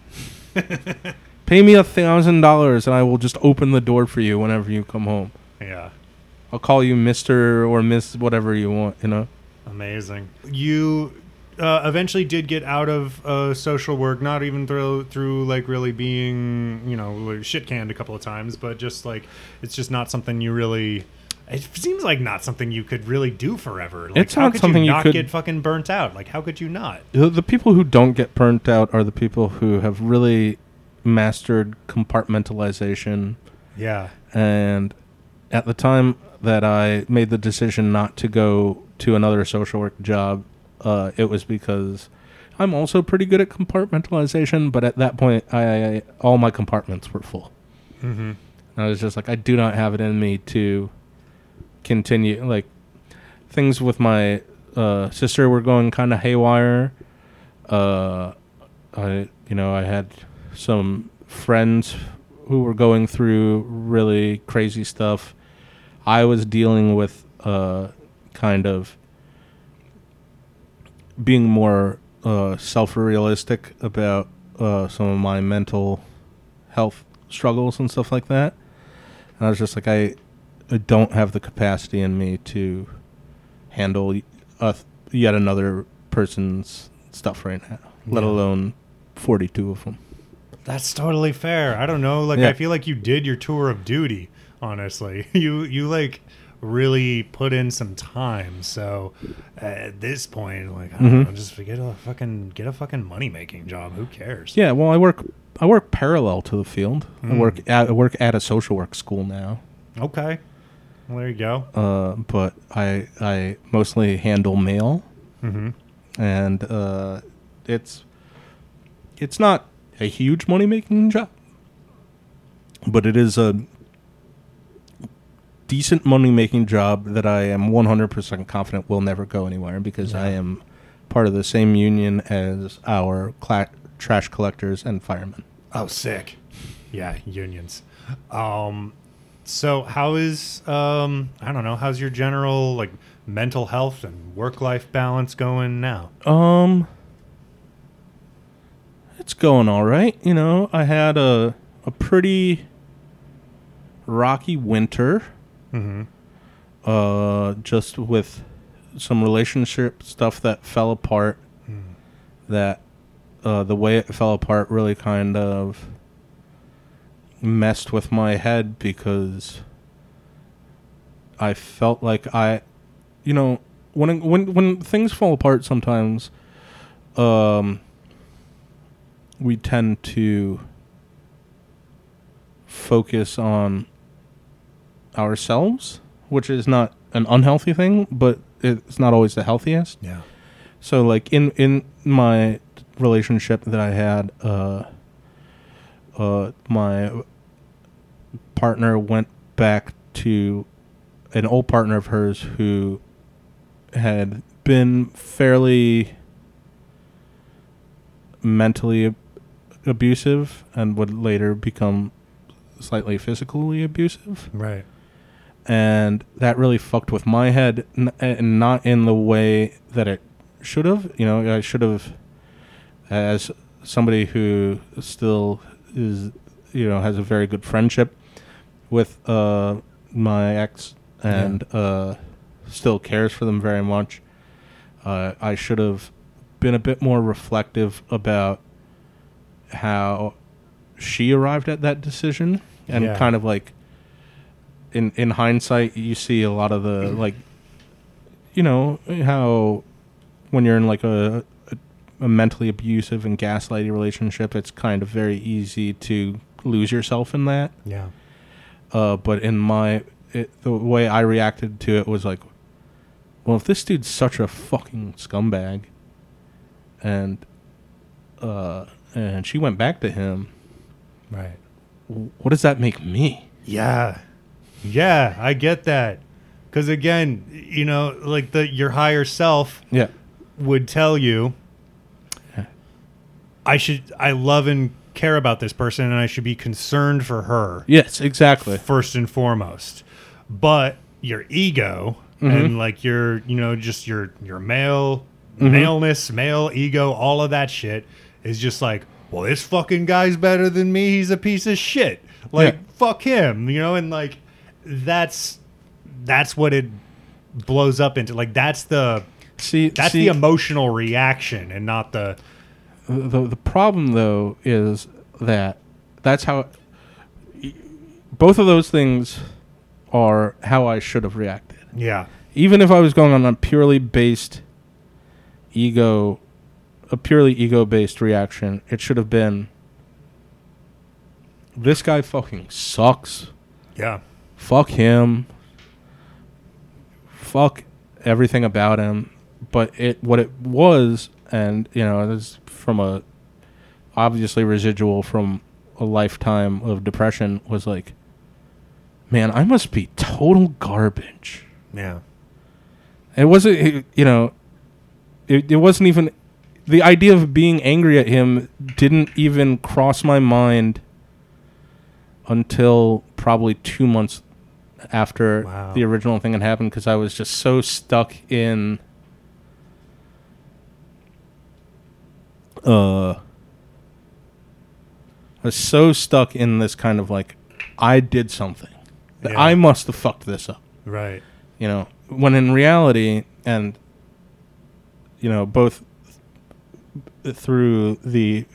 Pay me a thousand dollars, and I will just open the door for you whenever you come home. Yeah. I'll call you Mister or Miss whatever you want. You know. Amazing. You uh, eventually did get out of uh, social work, not even through through like really being you know shit canned a couple of times, but just like it's just not something you really. It seems like not something you could really do forever. Like, It's how not could something you you not could- get fucking burnt out. Like how could you not? The, the people who don't get burnt out are the people who have really mastered compartmentalization. Yeah. And at the time that I made the decision not to go to another social work job, uh, it was because I'm also pretty good at compartmentalization. But at that point, I all my compartments were full. Mm-hmm. And I was just like, I do not have it in me to continue. Like things with my uh, sister were going kind of haywire. Uh, I, you know, I had some friends who were going through really crazy stuff. I was dealing with uh, kind of being more uh, self-realistic about uh, some of my mental health struggles and stuff like that. And I was just like, I, I don't have the capacity in me to handle uh, yet another person's stuff right now, let alone 42 of them. That's totally fair. I don't know. Like Yeah. I feel like you did your tour of duty. Honestly, you you like really put in some time. So at this point, like I don't Mhm. know, just get a fucking get a fucking money making job. Who cares? Yeah, well, I work I work parallel to the field. I Mm. work at I work at a social work school now. Okay. Well, there you go. Uh, but I I mostly handle mail Mm-hmm. and uh, it's it's not a huge money making job, but it is a decent money making job that I am 100% confident will never go anywhere because I am part of the same union as our cla- trash collectors and firemen. Oh, sick. Yeah, unions. Um, so how is um, I don't know, how's your general like mental health and work life balance going now? Um, it's going all right. You know, I had a a pretty rocky winter. Mm-hmm. Uh, just with some relationship stuff that fell apart. That uh, the way it fell apart really kind of messed with my head because I felt like I, you know, when when when things fall apart, sometimes, um, we tend to focus on ourselves, which is not an unhealthy thing, but it's not always the healthiest. Yeah. So like in in my relationship that I had, uh, uh, my partner went back to an old partner of hers who had been fairly mentally ab- abusive and would later become slightly physically abusive Right. And that really fucked with my head n- and not in the way that it should have you know i should have as somebody who still is you know has a very good friendship with uh my ex and uh still cares for them very much uh i should have been a bit more reflective about how she arrived at that decision and Yeah. kind of like in in hindsight you see a lot of the like you know how when you're in like a, a a mentally abusive and gaslighty relationship it's kind of very easy to lose yourself in that Yeah. uh, but in my it, the way I reacted to it was like, well, if this dude's such a fucking scumbag, and uh, and she went back to him, Right. what does that make me? Yeah. Yeah, I get that. Cuz again, you know, like the your higher self Yeah, would tell you I should I love and care about this person and I should be concerned for her yes, exactly. first and foremost. But your ego Mm-hmm. and like your you know just your your male maleness, male ego, all of that shit is just like, well, this fucking guy's better than me. He's a piece of shit. Like Yeah. fuck him, you know, and like that's that's what it blows up into. Like that's the See, that's see, the emotional reaction and not the the the problem though is that that's how both of those things are how I should have reacted. yeah even if I was going on a purely based ego, a purely ego based reaction, it should have been this guy fucking sucks. yeah Fuck him. Fuck everything about him. But it what it was, and you know, this from a obviously residual from a lifetime of depression was like, man, I must be total garbage. yeah It wasn't, you know, it, it wasn't even the idea of being angry at him didn't even cross my mind until probably two months after Wow. the original thing had happened because I was just so stuck in. Uh, I was so stuck in this kind of like, I did something. That Yeah. I must have fucked this up. Right. You know, when in reality, and you know, both through the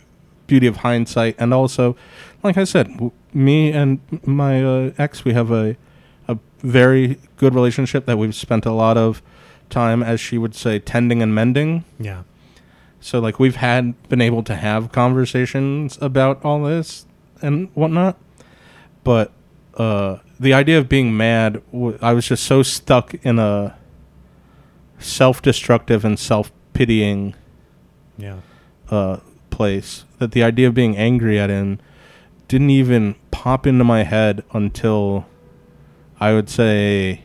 beauty of hindsight and also, like I said, w- me and my uh, ex, we have a a very good relationship that we've spent a lot of time, as she would say, tending and mending. Yeah. So like we've had been able to have conversations about all this and whatnot, but uh, the idea of being mad, w- I was just so stuck in a self-destructive and self-pitying Yeah. uh, place that the idea of being angry at him didn't even pop into my head until I would say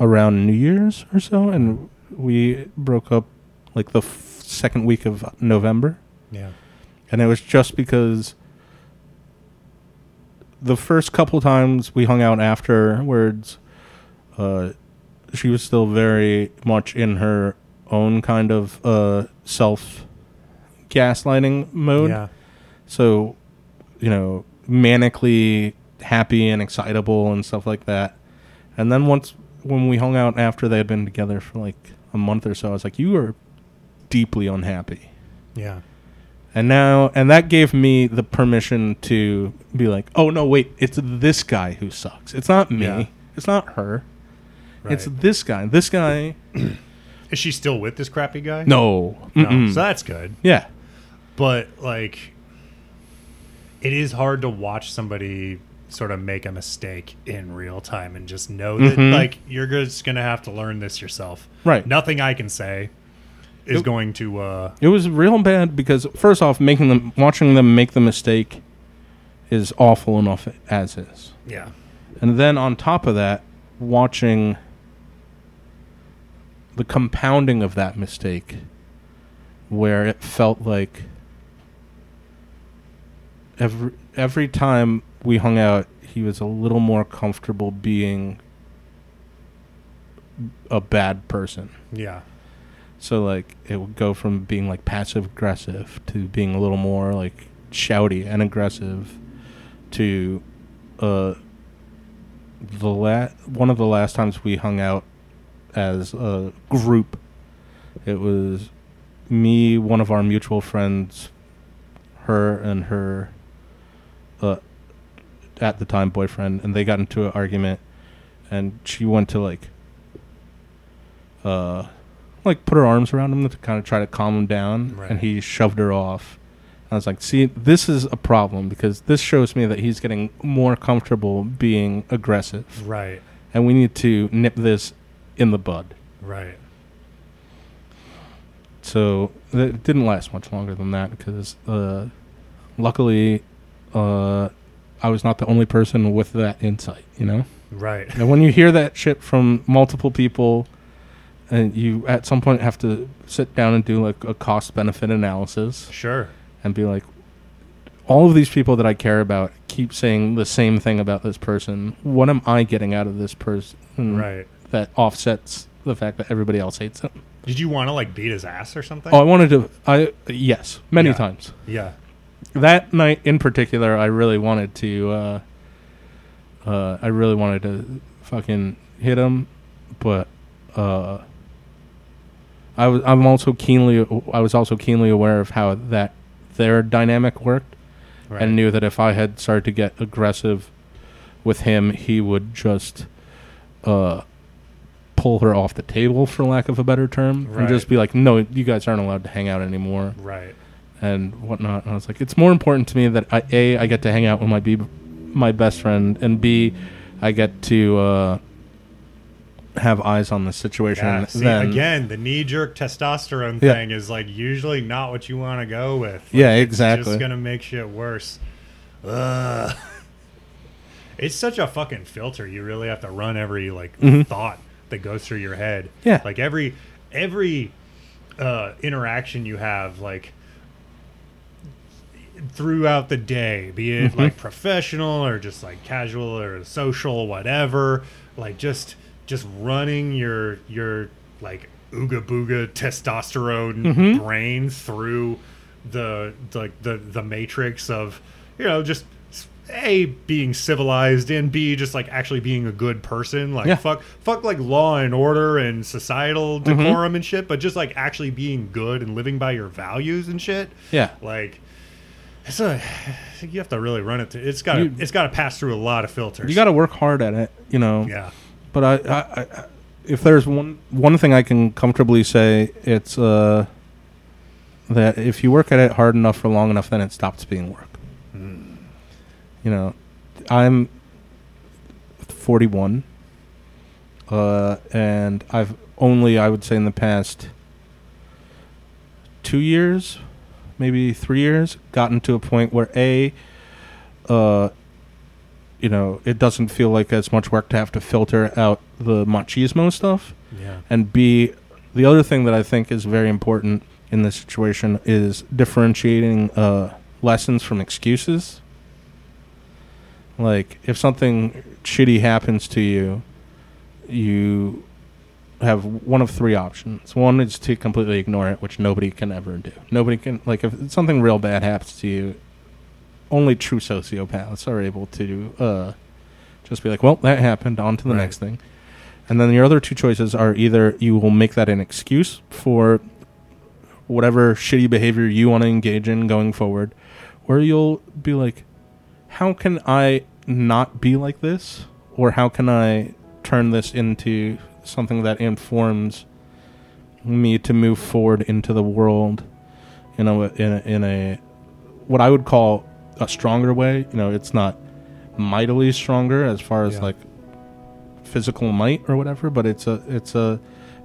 around New Year's or so, and we broke up like the f- second week of November, Yeah. and it was just because the first couple times we hung out afterwards, uh, she was still very much in her own kind of uh, self gaslighting mode. Yeah. So, you know, manically happy and excitable and stuff like that. And then once when we hung out after they had been together for like a month or so, I was like, "You are deeply unhappy." Yeah. And now, and that gave me the permission to be like, "Oh no, wait, it's this guy who sucks. It's not me. Yeah. It's not her. Right. It's this guy. This guy. Is she still with this crappy guy? No, No. Mm-mm. So that's good. yeah, But like it is hard to watch somebody sort of make a mistake in real time and just know that Mhm. like you're just going to have to learn this yourself. right. Nothing I can say is Yep. going to uh It was real bad because first off, making them, watching them make the mistake, is awful enough as is, yeah. and then on top of that, watching the compounding of that mistake, where it felt like every every time we hung out, he was a little more comfortable being a bad person. Yeah. So like it would go from being like passive aggressive to being a little more like shouty and aggressive to uh the la- one of the last times we hung out as a group it was me one of our mutual friends her and her uh at the time boyfriend and they got into an argument and she went to like uh like put her arms around him to kind of try to calm him down, Right. and he shoved her off. I was like, "See, this is a problem because this shows me that he's getting more comfortable being aggressive, Right. and we need to nip this in the bud." Right. So it didn't last much longer than that because, uh, luckily, uh, I was not the only person with that insight. You know, Right. and when you hear that shit from multiple people, and you at some point have to sit down and do like a cost benefit analysis Sure. and be like, all of these people that I care about keep saying the same thing about this person. What am I getting out of this person Right. that offsets the fact that everybody else hates him? Did you want to like beat his ass or something? Oh, I wanted to. I yes, many Yeah. times. yeah. That night in particular, I really wanted to. Uh, uh, I really wanted to fucking hit him, but uh, I was. I'm also keenly. I was also keenly aware of how that their dynamic worked, Right. and knew that if I had started to get aggressive with him, he would just uh, pull her off the table, for lack of a better term, and just be like, "No, you guys aren't allowed to hang out anymore." right. And whatnot. And I was like, it's more important to me that I, a I get to hang out with my b my best friend, and b I get to uh, have eyes on the situation. Yeah. See, than- again, the knee jerk testosterone Yeah. thing is like usually not what you want to go with. Like, Yeah, It's exactly. just gonna make shit worse. Ugh. It's such a fucking filter. You really have to run every like Mhm. thought that goes through your head. Yeah. Like every every uh, interaction you have, like throughout the day, be it Mhm. like professional or just like casual or social, whatever. Like just just running your your like ooga booga testosterone Mhm. brain through the like the the matrix of you know just a being civilized and b just like actually being a good person like Yeah. fuck fuck like law and order and societal Mm-hmm. decorum and shit but just like actually being good and living by your values and shit Yeah. like it's a you have to really run it to, it's got You- it's got to pass through a lot of filters You got to work hard at it, you know. yeah But I, I, I, if there's one one thing I can comfortably say, it's uh, that if you work at it hard enough for long enough, then it stops being work. You know, I'm 41, uh, and I've only, I would say, in the past two years, maybe three years, gotten to a point where a, uh, you know, it doesn't feel like as much work to have to filter out the machismo stuff. yeah And B, the other thing that I think is very important in this situation is differentiating uh, lessons from excuses. Like, if something shitty happens to you, you have one of three options. One is to completely ignore it, which nobody can ever do. Nobody can, like, if something real bad happens to you, only true sociopaths are able to uh, just be like, well, that happened, on to the Right. next thing. And then your other two choices are either you will make that an excuse for whatever shitty behavior you want to engage in going forward, or you'll be like, how can I not be like this? Or how can I turn this into something that informs me to move forward into the world in a, in a, in a what I would call a stronger way. You know, it's not mightily stronger as far as Yeah. like physical might or whatever, but it's a it's a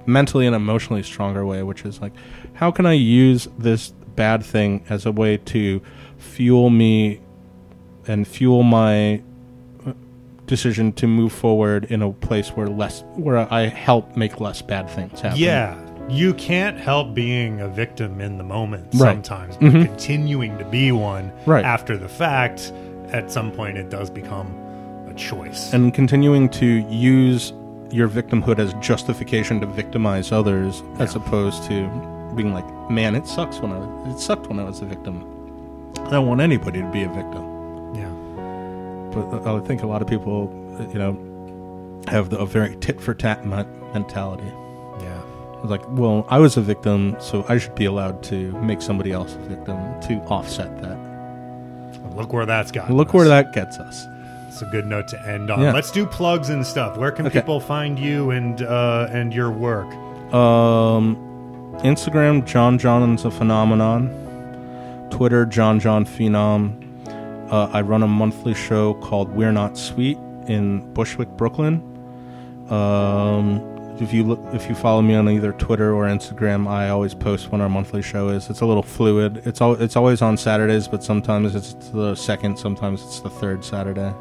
mentally and emotionally stronger way, which is like, how can I use this bad thing as a way to fuel me and fuel my decision to move forward in a place where less where I help make less bad things happen. Yeah. You can't help being a victim in the moment Right. sometimes, but Mhm. continuing to be one Right. after the fact, at some point it does become a choice. and continuing to use your victimhood as justification to victimize others as opposed to being like man it sucks when i it sucked when i was a victim i don't want anybody to be a victim yeah. But i think a lot of people you know have the, a very tit for tat mentality Yeah. it's like well i was a victim so i should be allowed to make somebody else a victim to offset that Look where that's got. look where that gets us It's a good note to end on. Yeah. Let's do plugs and stuff. Where can Okay. people find you and uh, and your work? Um, Instagram, John John's a phenomenon. Twitter, John John Phenom. Uh, I run a monthly show called We're Not Sweet in Bushwick, Brooklyn. Um, if you look, if you follow me on either Twitter or Instagram, I always post when our monthly show is. It's a little fluid. It's al- it's always on Saturdays, but sometimes it's the second, sometimes it's the third Saturday.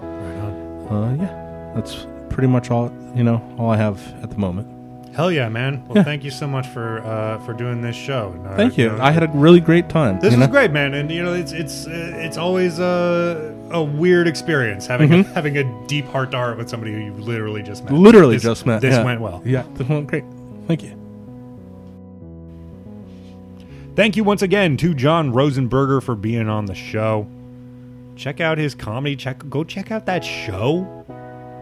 Right on. Uh, yeah, that's pretty much all you know. All I have at the moment. Hell yeah, man! Well, Yeah. thank you so much for uh, for doing this show. And, uh, Thank you. know, I had a really great time. This was know? great, man, and you know it's it's uh, it's always a a weird experience having a, having a deep heart to heart with somebody who you literally just met. Mm-hmm. Literally This- just met. This yeah. went well. Yeah, this went great. Thank you. Thank you once again to John Rosenberger for being on the show. Check out his comedy. Check go check out that show.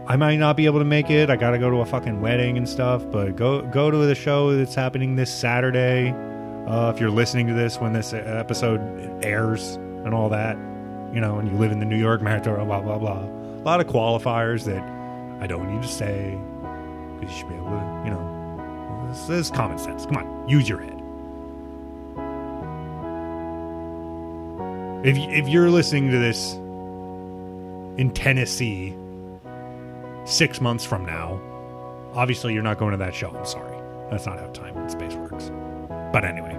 I might not be able to make it. I got to go to a fucking wedding and stuff, but go go to the show that's happening this Saturday. Uh, if you're listening to this when this episode airs and all that, you know, and you live in the New York metro, blah blah blah. A lot of qualifiers that I don't need to say because you should be able to, you know, this is common sense. Come on, use your head. If if you're listening to this in Tennessee six months from now, obviously you're not going to that show. I'm sorry, that's not how time and space works. But anyway,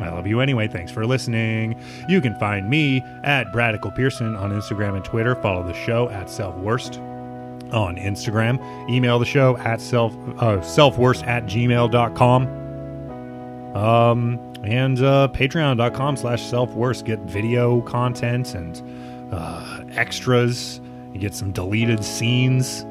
I love you anyway. Thanks for listening. You can find me at Bradical Pearson on Instagram and Twitter. Follow the show at Self Worst on Instagram. Email the show at self uh, selfworst at gmail.com. Um, and uh, patreon.com slash self-worst. Get video content and uh, extras. You get some deleted scenes,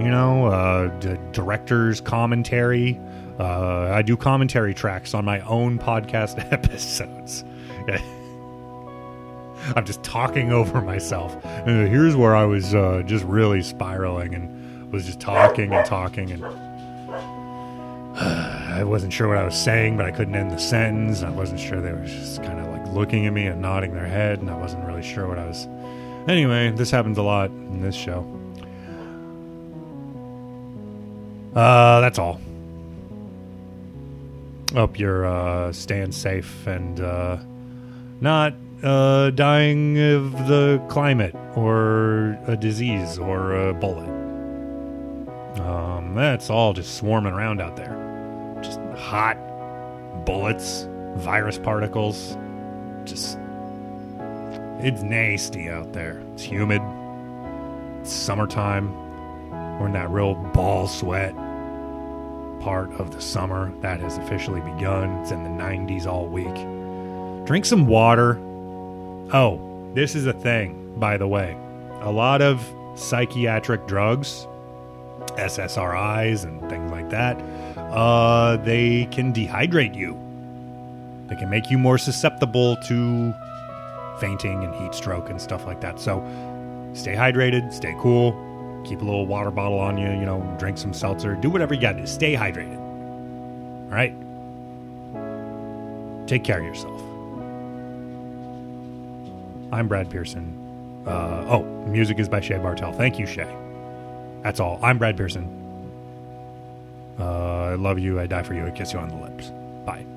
you know, uh, d- director's commentary. Uh, I do commentary tracks on my own podcast episodes. I'm just talking over myself. Uh, here's where I was uh, just really spiraling and was just talking and talking and I wasn't sure what I was saying, but I couldn't end the sentence. I wasn't sure they were just kind of like looking at me and nodding their head, and I wasn't really sure what I was. Anyway, this happens a lot in this show. Uh, that's all. Hope you're uh, staying safe and uh, not uh, dying of the climate or a disease or a bullet. Um, that's all just swarming around out there. Just hot bullets, virus particles. Just. It's nasty out there. It's humid. It's summertime. We're in that real ball sweat part of the summer. That has officially begun. It's in the 90s all week. Drink some water. Oh, this is a thing, by the way. A lot of psychiatric drugs, SSRIs, and things like that, uh, they can dehydrate you. They can make you more susceptible to fainting and heat stroke and stuff like that. So stay hydrated, stay cool, keep a little water bottle on you, you know, drink some seltzer, do whatever you got to. Stay hydrated. All right? Take care of yourself. I'm Brad Pearson. Uh, oh, music is by Shay Bartel. Thank you, Shay. That's all. I'm Brad Pearson. Uh, I love you. I die for you. I kiss you on the lips. Bye.